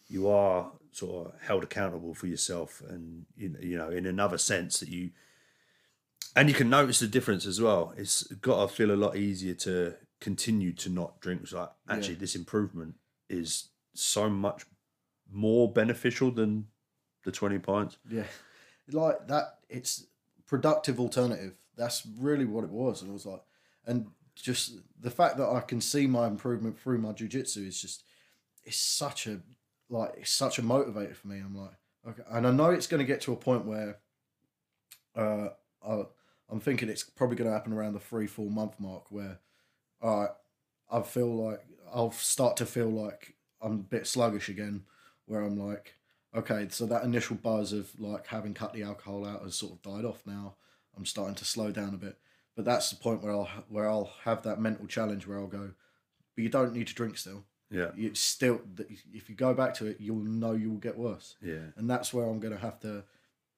you are sort of held accountable for yourself, and you know, you know in another sense that you and you can notice the difference as well. It's got to feel a lot easier to continue to not drink. It's like actually, this improvement is so much more beneficial than the twenty pints. Yeah, like that. It's productive alternative. That's really what it was. And it was like, and just the fact that I can see my improvement through my jujitsu is just, it's such a like it's such a motivator for me. I'm like, okay, and I know it's going to get to a point where, uh, I, I'm thinking it's probably going to happen around the three four month mark where, all right, I feel like I'll start to feel like I'm a bit sluggish again, where I'm like, okay, so that initial buzz of like having cut the alcohol out has sort of died off now. I'm starting to slow down a bit, but that's the point where I'll where I'll have that mental challenge where I'll go, but you don't need to drink still. Yeah, You still, if you go back to it, you'll know you will get worse, yeah, and that's where I'm going to have to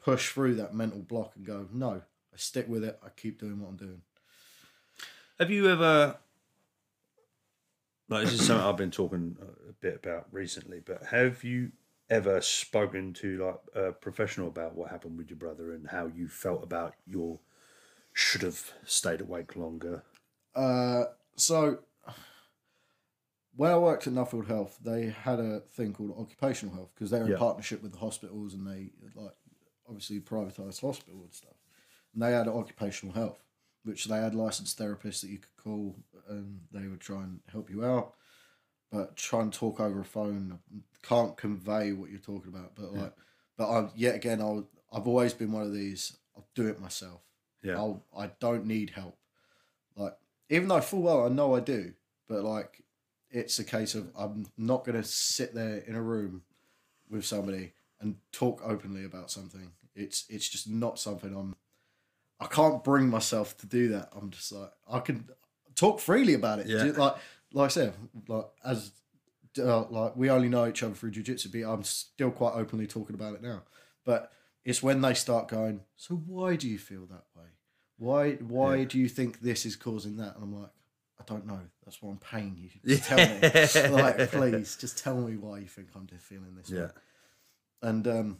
push through that mental block and go, no, I stick with it. I keep doing what I'm doing. Have you ever, like, this is something I've been talking a bit about recently, but have you ever spoken to like a professional about what happened with your brother and how you felt about your should have stayed awake longer? Uh, so when I worked at Nuffield Health, they had a thing called occupational health because they're in Yeah. partnership with the hospitals and they like obviously privatized hospital and stuff. And they had occupational health, which they had licensed therapists that you could call and they would try and help you out. But try and talk over a phone can't convey what you're talking about. But like, but I yet again, I'll, I've always been one of these. I'll do it myself. Yeah, I'll, I don't need help. Like, even though full well I know I do, but like, it's a case of I'm not going to sit there in a room with somebody and talk openly about something. It's it's just not something I'm. I can't bring myself to do that. I'm just like I can talk freely about it. Yeah. Like like I said, like as uh, like we only know each other through jujitsu, but I'm still quite openly talking about it now. But it's when they start going. So why do you feel that way? Why why Yeah. do you think this is causing that? And I'm like, I don't know. That's why I'm paying you. (laughs) Just tell me. like, please, just tell me why you think I'm feeling this Yeah. way. And um,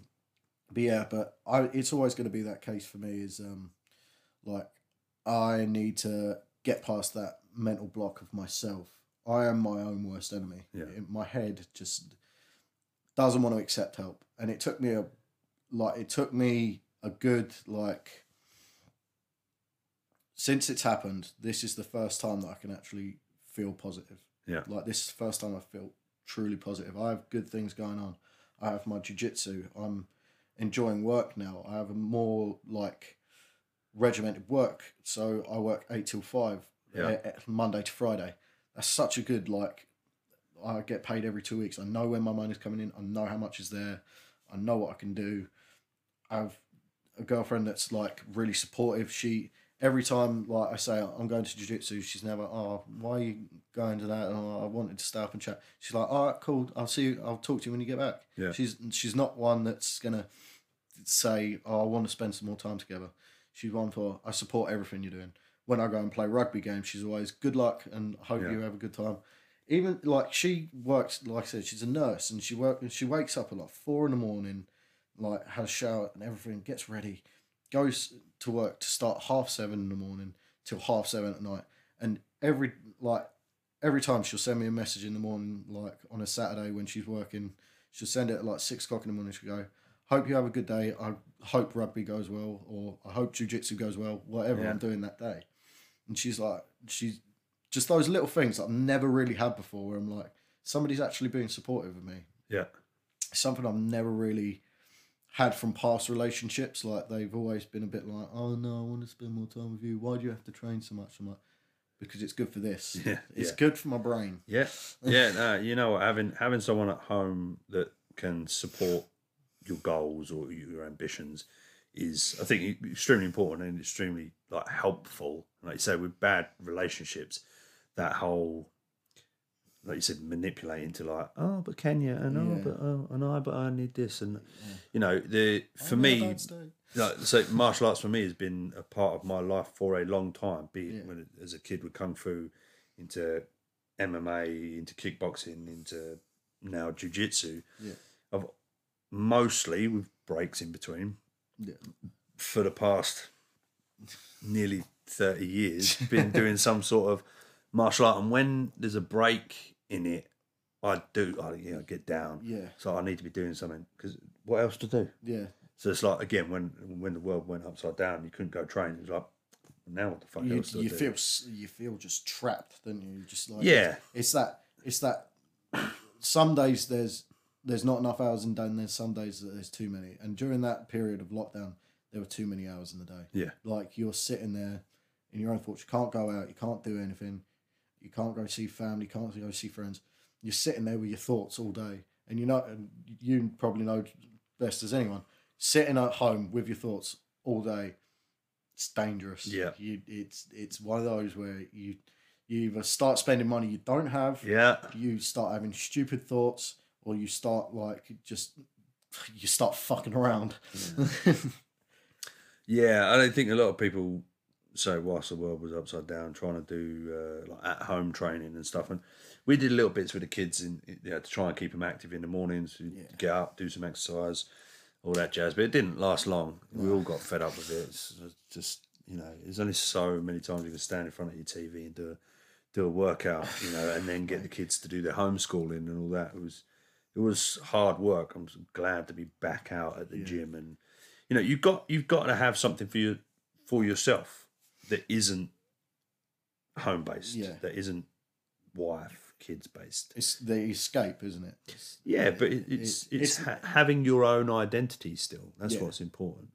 but yeah, but I it's always going to be that case for me. Is um, like I need to get past that mental block of myself. I am my own worst enemy. Yeah. My head just doesn't want to accept help, and it took me a like it took me a good like since it's happened. This is the first time that I can actually feel positive. Yeah. Like this is the first time I feel truly positive. I have good things going on. I have my jiu-jitsu. I'm enjoying work now. I have a more like regimented work. So I work eight till five, Yeah. eh, eh, Monday to Friday. That's such a good like. I get paid every two weeks. I know when my money's coming in. I know how much is there. I know what I can do. I have a girlfriend that's like really supportive. She every time like I say I'm going to jiu-jitsu, she's never oh why are you going to that? Oh, I wanted to stay up and chat. She's like all right cool. I'll see you. I'll talk to you when you get back. Yeah. She's she's not one that's gonna say oh I want to spend some more time together. She's one for I support everything you're doing. When I go and play rugby games, she's always good luck and hope Yeah. you have a good time. Even like she works, like I said, she's a nurse and she work. She wakes up at like four in the morning, like has a shower and everything, gets ready, goes to work to start half seven in the morning till half seven at night. And every like every time she'll send me a message in the morning, like on a Saturday when she's working, she'll send it at like six o'clock in the morning. She'll go, "Hope you have a good day. I hope rugby goes well, or I hope jujitsu goes well. Whatever Yeah. I'm doing that day." And she's like, she's just those little things that I've never really had before. Where I'm like, somebody's actually being supportive of me Yeah. something I've never really had from past relationships. Like they've always been a bit like, "Oh no, I want to spend more time with you. Why do you have to train so much?" I'm like, "Because it's good for this. (laughs) Yeah, it's yeah. good for my brain." Yeah, yeah. No, you know, having having someone at home that can support your goals or your ambitions is, I think, extremely important and extremely like helpful. Like you say, with bad relationships, that whole, like you said, manipulating to like, oh, but Kenya, and oh, but oh, and I, but I need this, and you know, the for Oh, me, like, so martial arts for me has been a part of my life for a long time. Be it Yeah. when as a kid with kung fu, into MMA, into kickboxing, into now jujitsu. Yeah. I've mostly with breaks in between Yeah. for the past nearly thirty years (laughs) been doing some sort of martial art, and when there's a break in it, I do I you know get down. Yeah. So I need to be doing something because what else to do? Yeah. So it's like again when when the world went upside down, you couldn't go train. It was like now what the fuck You, else do I you do? feel you feel just trapped, don't you? Just like Yeah. It's that. It's that. Some days there's there's not enough hours in the day, and there's some days that there's too many. And during that period of lockdown, there were too many hours in the day. Yeah. Like you're sitting there in your own thoughts. You can't go out. You can't do anything. You can't go see family. You can't go see friends. You're sitting there with your thoughts all day, and you know, and you probably know best as anyone. Sitting at home with your thoughts all day, it's dangerous. Yeah. you it's it's one of those where you you either start spending money you don't have, Yeah, you start having stupid thoughts, or you start like just you start fucking around. (laughs) yeah. I don't think a lot of people say whilst the world was upside down, trying to do uh, like at home training and stuff. And we did little bits with the kids in you know, to try and keep them active in the mornings. to Get up, do some exercise, all that jazz. But it didn't last long. We all got fed up with it. It's just you know, there's only so many times you can stand in front of your TV and do a do a workout, you know, and then get the kids to do their homeschooling and all that. It was it was hard work. I'm glad to be back out at the gym and you know, you've got you've got to have something for you for yourself that isn't home based. Yeah. That isn't wife, kids based. it's the escape, isn't it? It's- Yeah, but it, it's it- it's, it's- ha- having your own identity still. That's Yeah. what's important.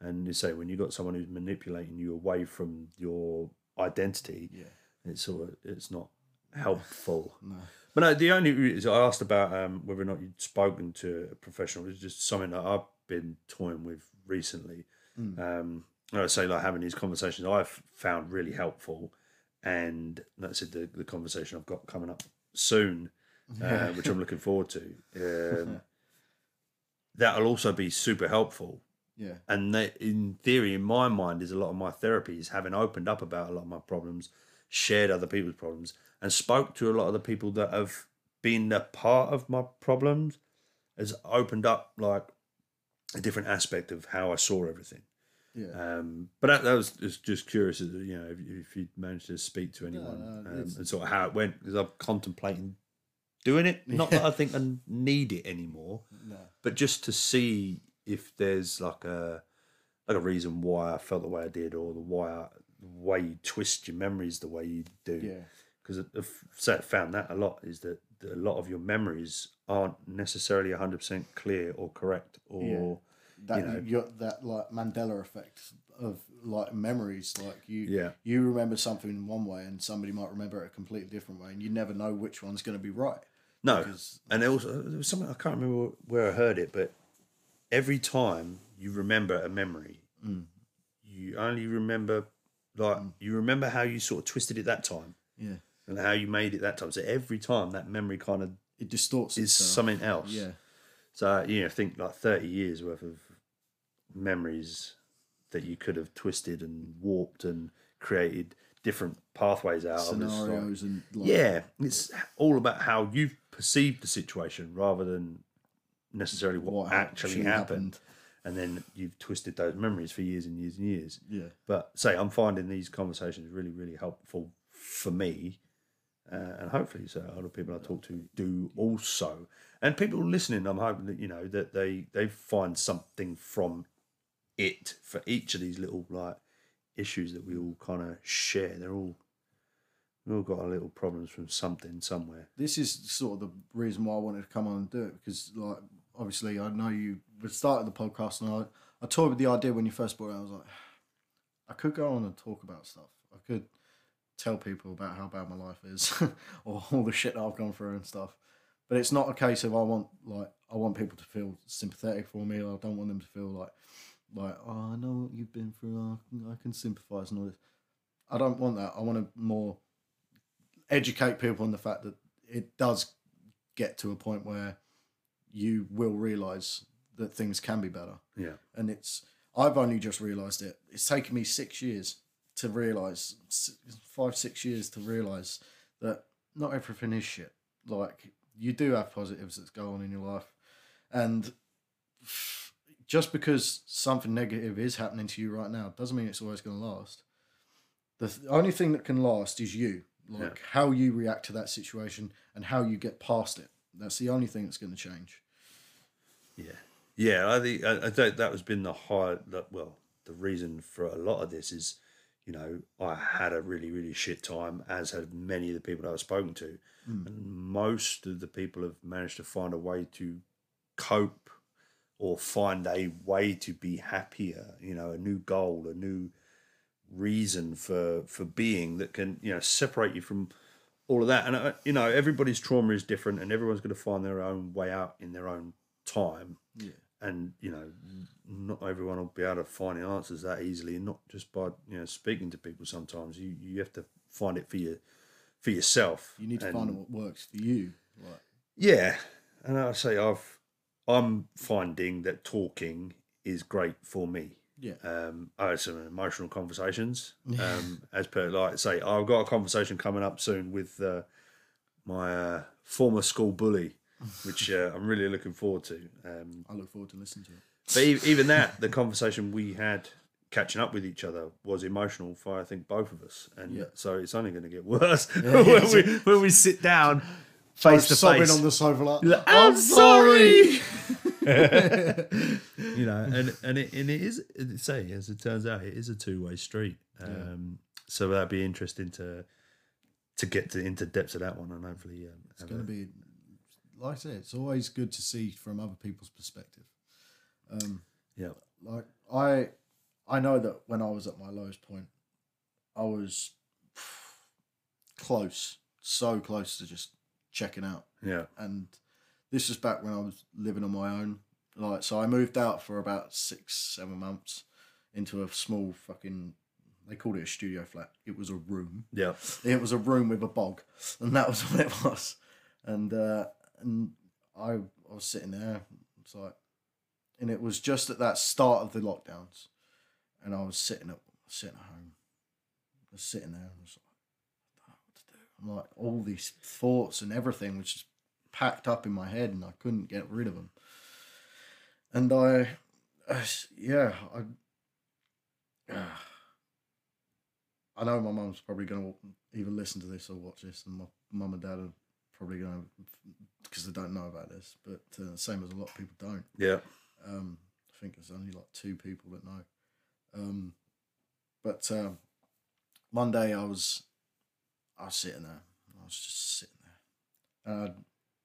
And you say when you've got someone who's manipulating you away from your identity, Yeah. it's sort of it's not helpful. No. But no, the only reason I asked about um, whether or not you'd spoken to a professional was just something that I've been toying with recently. Um, and I say like having these conversations I've found really helpful, and that's it. The, the conversation I've got coming up soon, (laughs) uh, which I'm looking forward to. Um, (laughs) that'll also be super helpful Yeah. and that in theory in my mind is a lot of my therapy is having opened up about a lot of my problems shared other people's problems and spoke to a lot of the people that have been a part of my problems has opened up like a different aspect of how I saw everything. Yeah. Um, but that, that was just, just curious, you know, if, if you managed to speak to anyone no, um, and sort of how it went, because I'm contemplating doing it. (laughs) Not that I think I need it anymore, no. but just to see if there's like a like a reason why I felt the way I did, or the why I, way you twist your memories the way you do. Yeah. Because I've found that a lot is that a lot of your memories aren't necessarily 100% clear or correct or That you know. that like Mandela effect of like memories. Like you, Yeah. you remember something in one way, and somebody might remember it a completely different way, and you never know which one's going to be right. No, Because- and there was, there was something I can't remember where I heard it, but every time you remember a memory, Mm. you only remember like mm. you remember how you sort of twisted it that time Yeah, and how you made it that time. So every time that memory kind of it distorts is itself. something else. Yeah, So you know, think like thirty years worth of memories that you could have twisted and warped and created different pathways out of. Like- scenarios and like, yeah, it's all about how you've perceived the situation rather than necessarily what, what actually happened. And then you've twisted those memories for years and years and years. Yeah, But say, I'm finding these conversations really, really helpful for me. Uh, and hopefully, so other people I talk to do also. And people listening, I'm hoping that, you know, that they, they find something from it for each of these little, like, issues that we all kind of share. They're all, we all got our little problems from something somewhere. this is sort of the reason why I wanted to come on and do it because, like, obviously, I know you starting the podcast, and I, I toyed with the idea when you first brought it. I was like, I could go on and talk about stuff. I could tell people about how bad my life is, (laughs) or all the shit that I've gone through and stuff. But it's not a case of I want like I want people to feel sympathetic for me. I don't want them to feel like like oh I know what you've been through. I, I can sympathise and all this. I don't want that. I want to more educate people on the fact that it does get to a point where you will realize that things can be better. Yeah. and it's i've only just realized it. It's taken me six years to realize five six years to realize that not everything is shit. Like you do have positives that go on in your life. And just because something negative is happening to you right now doesn't mean it's always going to last. The th- only thing that can last is you. Like Yeah. how you react to that situation and how you get past it. That's the only thing that's going to change. Yeah, yeah. I think I, I think that has been the high. That, well, the reason for a lot of this is, you know, I had a really really shit time, as had many of the people that I've spoken to, and most of the people have managed to find a way to cope or find a way to be happier. You know, a new goal, a new reason for for being that can you know separate you from all of that. And uh, you know, everybody's trauma is different, and everyone's going to find their own way out in their own time. yeah And you know, not everyone will be able to find the answers that easily, and not just by you know speaking to people. Sometimes you you have to find it for your for yourself. you need to And- find what works for you like yeah, and I say I've I'm finding that talking is great for me. yeah Um, I had some emotional conversations. (laughs) Um, as per like say, I've got a conversation coming up soon with uh, my uh, former school bully, which uh, I'm really looking forward to. Um, i look forward to listening to it but e- even that, the conversation we had catching up with each other was emotional for I think both of us, and Yeah. so it's only going to get worse (laughs) when, we, when we sit down face to sobbing face. on the sofa like, Like, I'm, "I'm sorry. (laughs) (laughs) you know, and and it, and it is say as it turns out, it is a two way street. Um, So that'd be interesting to to get to into depths of that one, and hopefully, um, It's going to be, like I said, it's always good to see from other people's perspective. Um, yeah, like I, I know that when I was at my lowest point, I was close, so close to just checking out. yeah, and this was back when I was living on my own. Like, so I moved out for about six, seven months into a small fucking. They called it a studio flat. It was a room. yeah, It was a room with a bog, and that was (laughs) what it was. And uh, and I, I was sitting there. It's like, and it was just at that start of the lockdowns, and I was sitting at sitting at home, I was sitting there, and I was like, I don't know what to do. I'm like all these thoughts and everything was just packed up in my head, and I couldn't get rid of them. And I, uh, yeah, I. Uh, (sighs) I know my mum's probably going to either listen to this or watch this, and my mum and dad are probably going to because they don't know about this. But uh, same as a lot of people don't. Yeah. Um, I think there's only like two people that know. Um, but um, one day I was, I was sitting there. I was just sitting there, and I had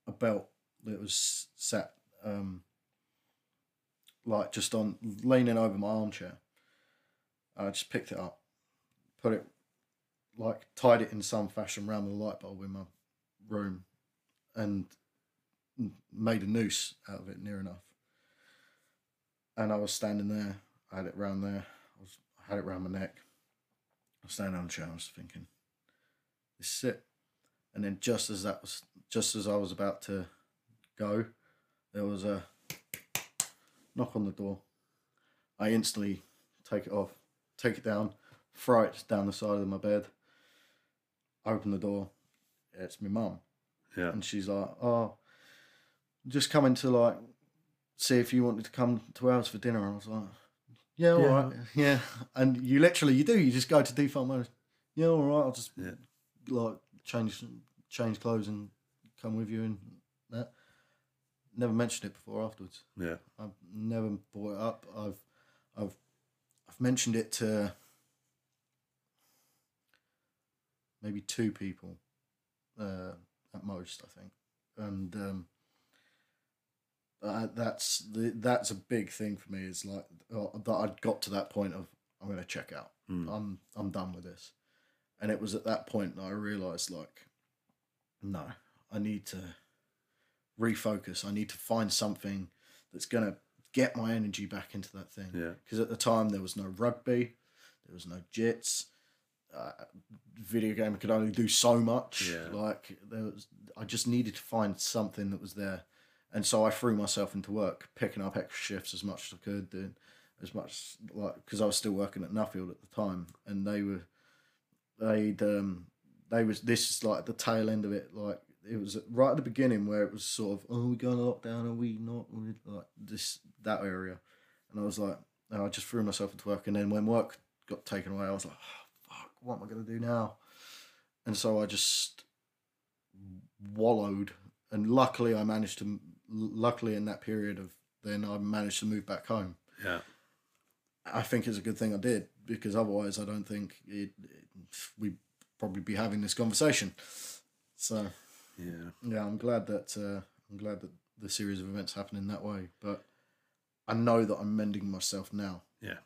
a belt that was sat, um, like just on leaning over my armchair. I just picked it up, put it, like tied it in some fashion around the light bulb in my room, and made a noose out of it near enough. And I was standing there. I had it round there. I was I had it round my neck. I was standing on the chair. I was thinking, this is it. And then just as that was, just as I was about to go, there was a knock on the door. I instantly take it off, take it down, throw it down the side of my bed. Open the door. It's my mum. Yeah. And she's like, "Oh, just coming to like see if you wanted to come to ours for dinner." And I was like, "Yeah, all Yeah. right, (laughs) yeah." And you literally you do. You just go to default mode. Yeah, all right. I'll just Yeah. like change change clothes and come with you and that. Never mentioned it before afterwards. Yeah. I've never brought it up. I've I've I've mentioned it to maybe two people uh, at most, I think, and um, uh, that's the, that's a big thing for me. Is like uh, that I'd got to that point of I'm going to check out. Mm. I'm I'm done with this, and it was at that point that I realised like, no, I need to refocus. I need to find something that's going to get my energy back into that thing. Yeah. Because at the time there was no rugby, there was no jits. Uh, video game could only do so much. Yeah. Like there was, I just needed to find something that was there, and so I threw myself into work, picking up extra shifts as much as I could, doing as much like because I was still working at Nuffield at the time, and they were, they'd um, they was this is like the tail end of it, like it was right at the beginning where it was sort of oh we going to lockdown are we not? Like this that area, and I was like and I just threw myself into work, and then when work got taken away, I was like oh, what am I gonna do now, and so I just wallowed, and luckily I managed to luckily in that period of then I managed to move back home. Yeah. I think it's a good thing I did because otherwise I don't think it, it we'd probably be having this conversation. So Yeah. yeah, I'm glad that uh, I'm glad that the series of events happened in that way. But I know that I'm mending myself now. Yeah.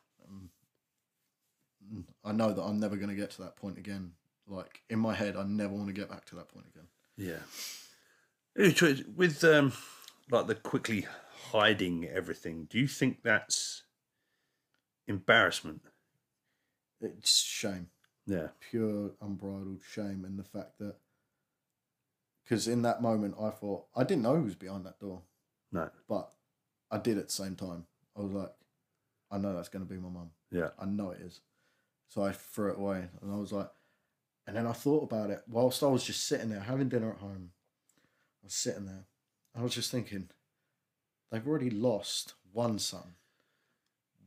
I know that I'm never going to get to that point again. Like in my head, I never want to get back to that point again. Yeah. With um, like the quickly hiding everything, do you think that's embarrassment? It's shame. Yeah. pure unbridled shame in the fact that because in that moment I thought I didn't know who was behind that door, No. but I did at the same time. I was like, I know that's going to be my mum. Yeah. I know it is. So I threw it away, and I was like, and then I thought about it whilst I was just sitting there having dinner at home. I was sitting there, I was just thinking, they've already lost one son.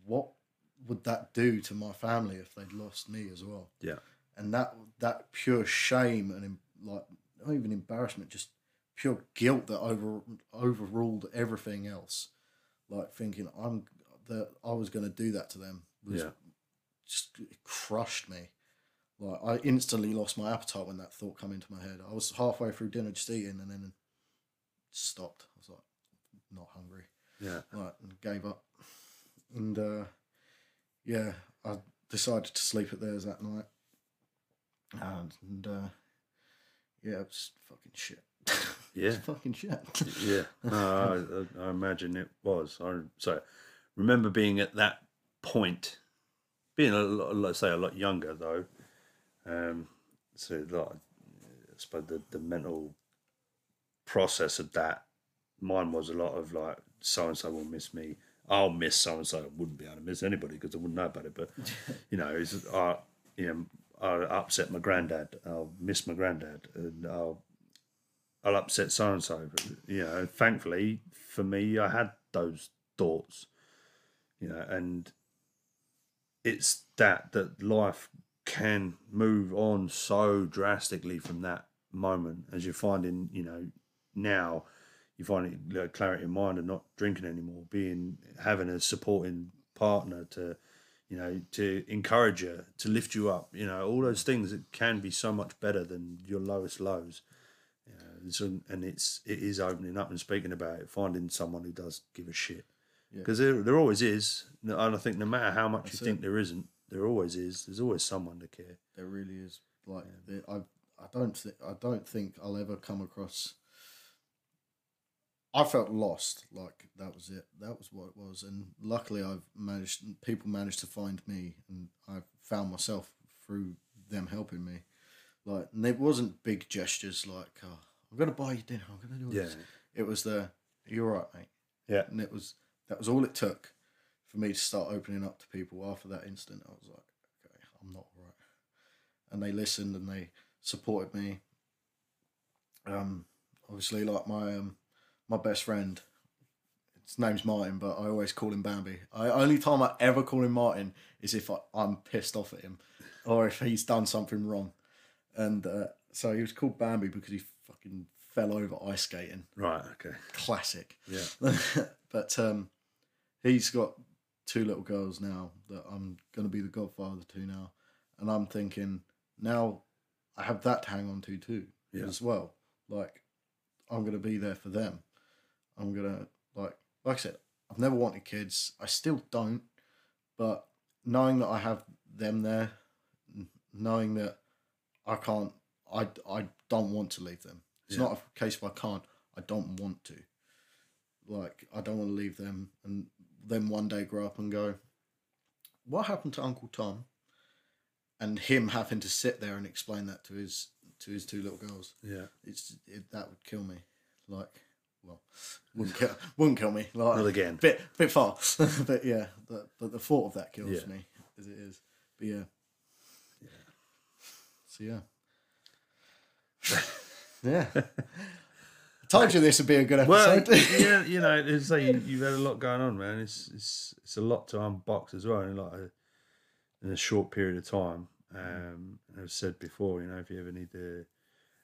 What would that do to my family if they'd lost me as well? Yeah. and that that pure shame and like not even embarrassment, just pure guilt that over overruled everything else. Like thinking I'm that I was going to do that to them was Yeah. Just it crushed me. Like I instantly lost my appetite when that thought came into my head. I was halfway through dinner just eating and then stopped. I was like, not hungry Yeah. like and gave up. And uh, yeah, I decided to sleep at theirs that night. And, and uh, yeah, it was fucking shit. (laughs) Yeah. it's fucking shit. Yeah. No, I, I imagine it was. I so remember being at that point, being a lot, let's say a lot younger though. Um, so like, I suppose the, the mental process of that, mine was a lot of like, so and so will miss me. I'll miss so and so. I wouldn't be able to miss anybody because I wouldn't know about it. But (laughs) you know, it's uh, you know, I'll upset my granddad. I'll miss my granddad, and I'll I'll upset so and so. You know, thankfully for me, I had those thoughts. You know, and it's that that life can move on so drastically from that moment as you're finding. You know, now you find it know, clarity in mind and not drinking anymore, being having a supporting partner to you know, to encourage you, to lift you up, you know, all those things that can be so much better than your lowest lows. You know, and it's it is opening up and speaking about it, finding someone who does give a shit, because there, there always is. And I think no matter how much That's you think it. there isn't, there always is. There's always someone to care. There really is. Like there- I, I don't think I don't think I'll ever come across. I felt lost. Like that was it. That was what it was. And luckily, I've managed. People managed to find me, and I found myself through them helping me. Like, and it wasn't big gestures like, oh, "I'm gonna buy you dinner. I'm gonna do Yeah, this." It was the, "You're right, mate." yeah, and it was that was all it took for me to start opening up to people. After that incident, i was like okay i'm not right. And they listened and they supported me. Um obviously like my um my best friend his name's martin but i always call him bambi. I only time i ever call him martin is if I, i'm pissed off at him or if he's done something wrong. And uh, so he was called bambi because he fucking fell over ice skating. Right, okay, classic. Yeah, (laughs) but um, he's got two little girls now that I'm going to be the godfather to now, and I'm thinking now I have that to hang on to too Yeah. as well. Like I'm going to be there for them. I'm gonna like like I said, I've never wanted kids. I still don't, but knowing that I have them there, knowing that I can't, I I don't want to leave them. It's Yeah. not a case of I can't. I don't want to like I don't want to leave them and then one day grow up and go, what happened to Uncle Tom? And him having to sit there and explain that to his to his two little girls. yeah. It's it, that would kill me. Like, well, wouldn't kill (laughs) wouldn't kill me. Like Not again. bit bit far, (laughs) but yeah. The, but the thought of that kills Yeah. me as it is. But yeah. yeah, So yeah. (laughs) yeah. Told you this would be a good episode. Well, yeah, (laughs) you know, it's like you, you've had a lot going on, man. It's it's it's a lot to unbox as well in like a, in a short period of time. Um, I've said before, you know, if you ever need to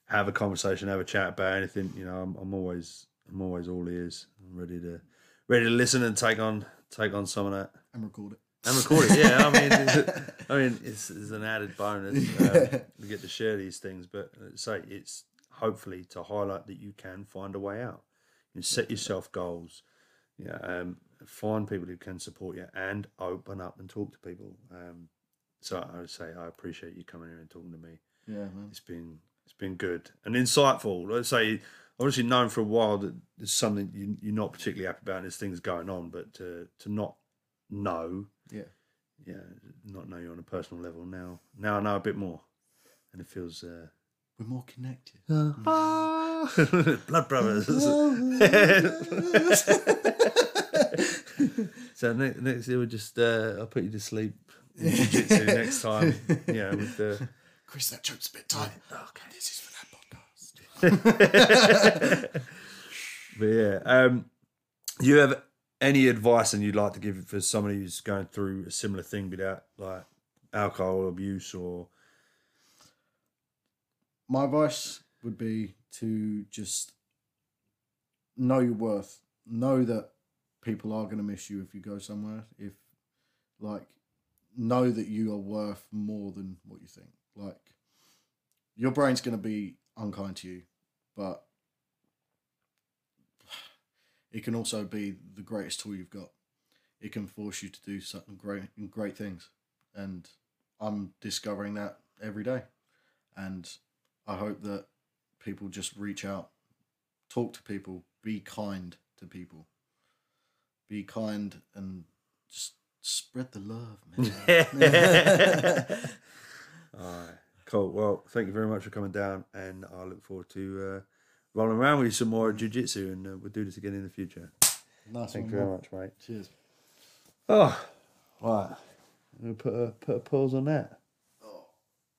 have a conversation, have a chat about anything, you know, I'm, I'm always I'm always all ears. I'm ready to ready to listen and take on take on some of that and record it. and record it. Yeah, I mean, it's, (laughs) I mean, it's, it's an added bonus. Um, we get to share these things, but say it's hopefully to highlight that you can find a way out. You set yourself goals. Yeah, um, find people who can support you and open up and talk to people. Um, so I would say I appreciate you coming here and talking to me. Yeah, man. It's been it's been good and insightful. Let's say obviously known for a while that there's something you, you're not particularly happy about and there's things going on, but to to not know Yeah. yeah, not know you on a personal level now. Now I know a bit more, and it feels uh, We're more connected. (laughs) blood brothers. (laughs) (laughs) so next, next year we'll just uh, I'll put you to sleep in jiu-jitsu next time. Yeah, with the Chris, that joke's a bit tight. Okay. This is for that podcast. but yeah. Um, you have any advice and you'd like to give for somebody who's going through a similar thing, be that like alcohol abuse or My advice would be to just know your worth. Know that people are going to miss you if you go somewhere. If, like, know that you are worth more than what you think. Like, your brain's going to be unkind to you, but it can also be the greatest tool you've got. It can force you to do something great, great things, and I'm discovering that every day. And I hope that people just reach out, talk to people, be kind to people, be kind, and just spread the love, man. (laughs) All right, cool. Well, thank you very much for coming down, and I look forward to uh, rolling around with you some more jiu-jitsu, and uh, we'll do this again in the future. nice Thank you very much, mate. Cheers. Oh, right. I'm gonna put a put a pause on that.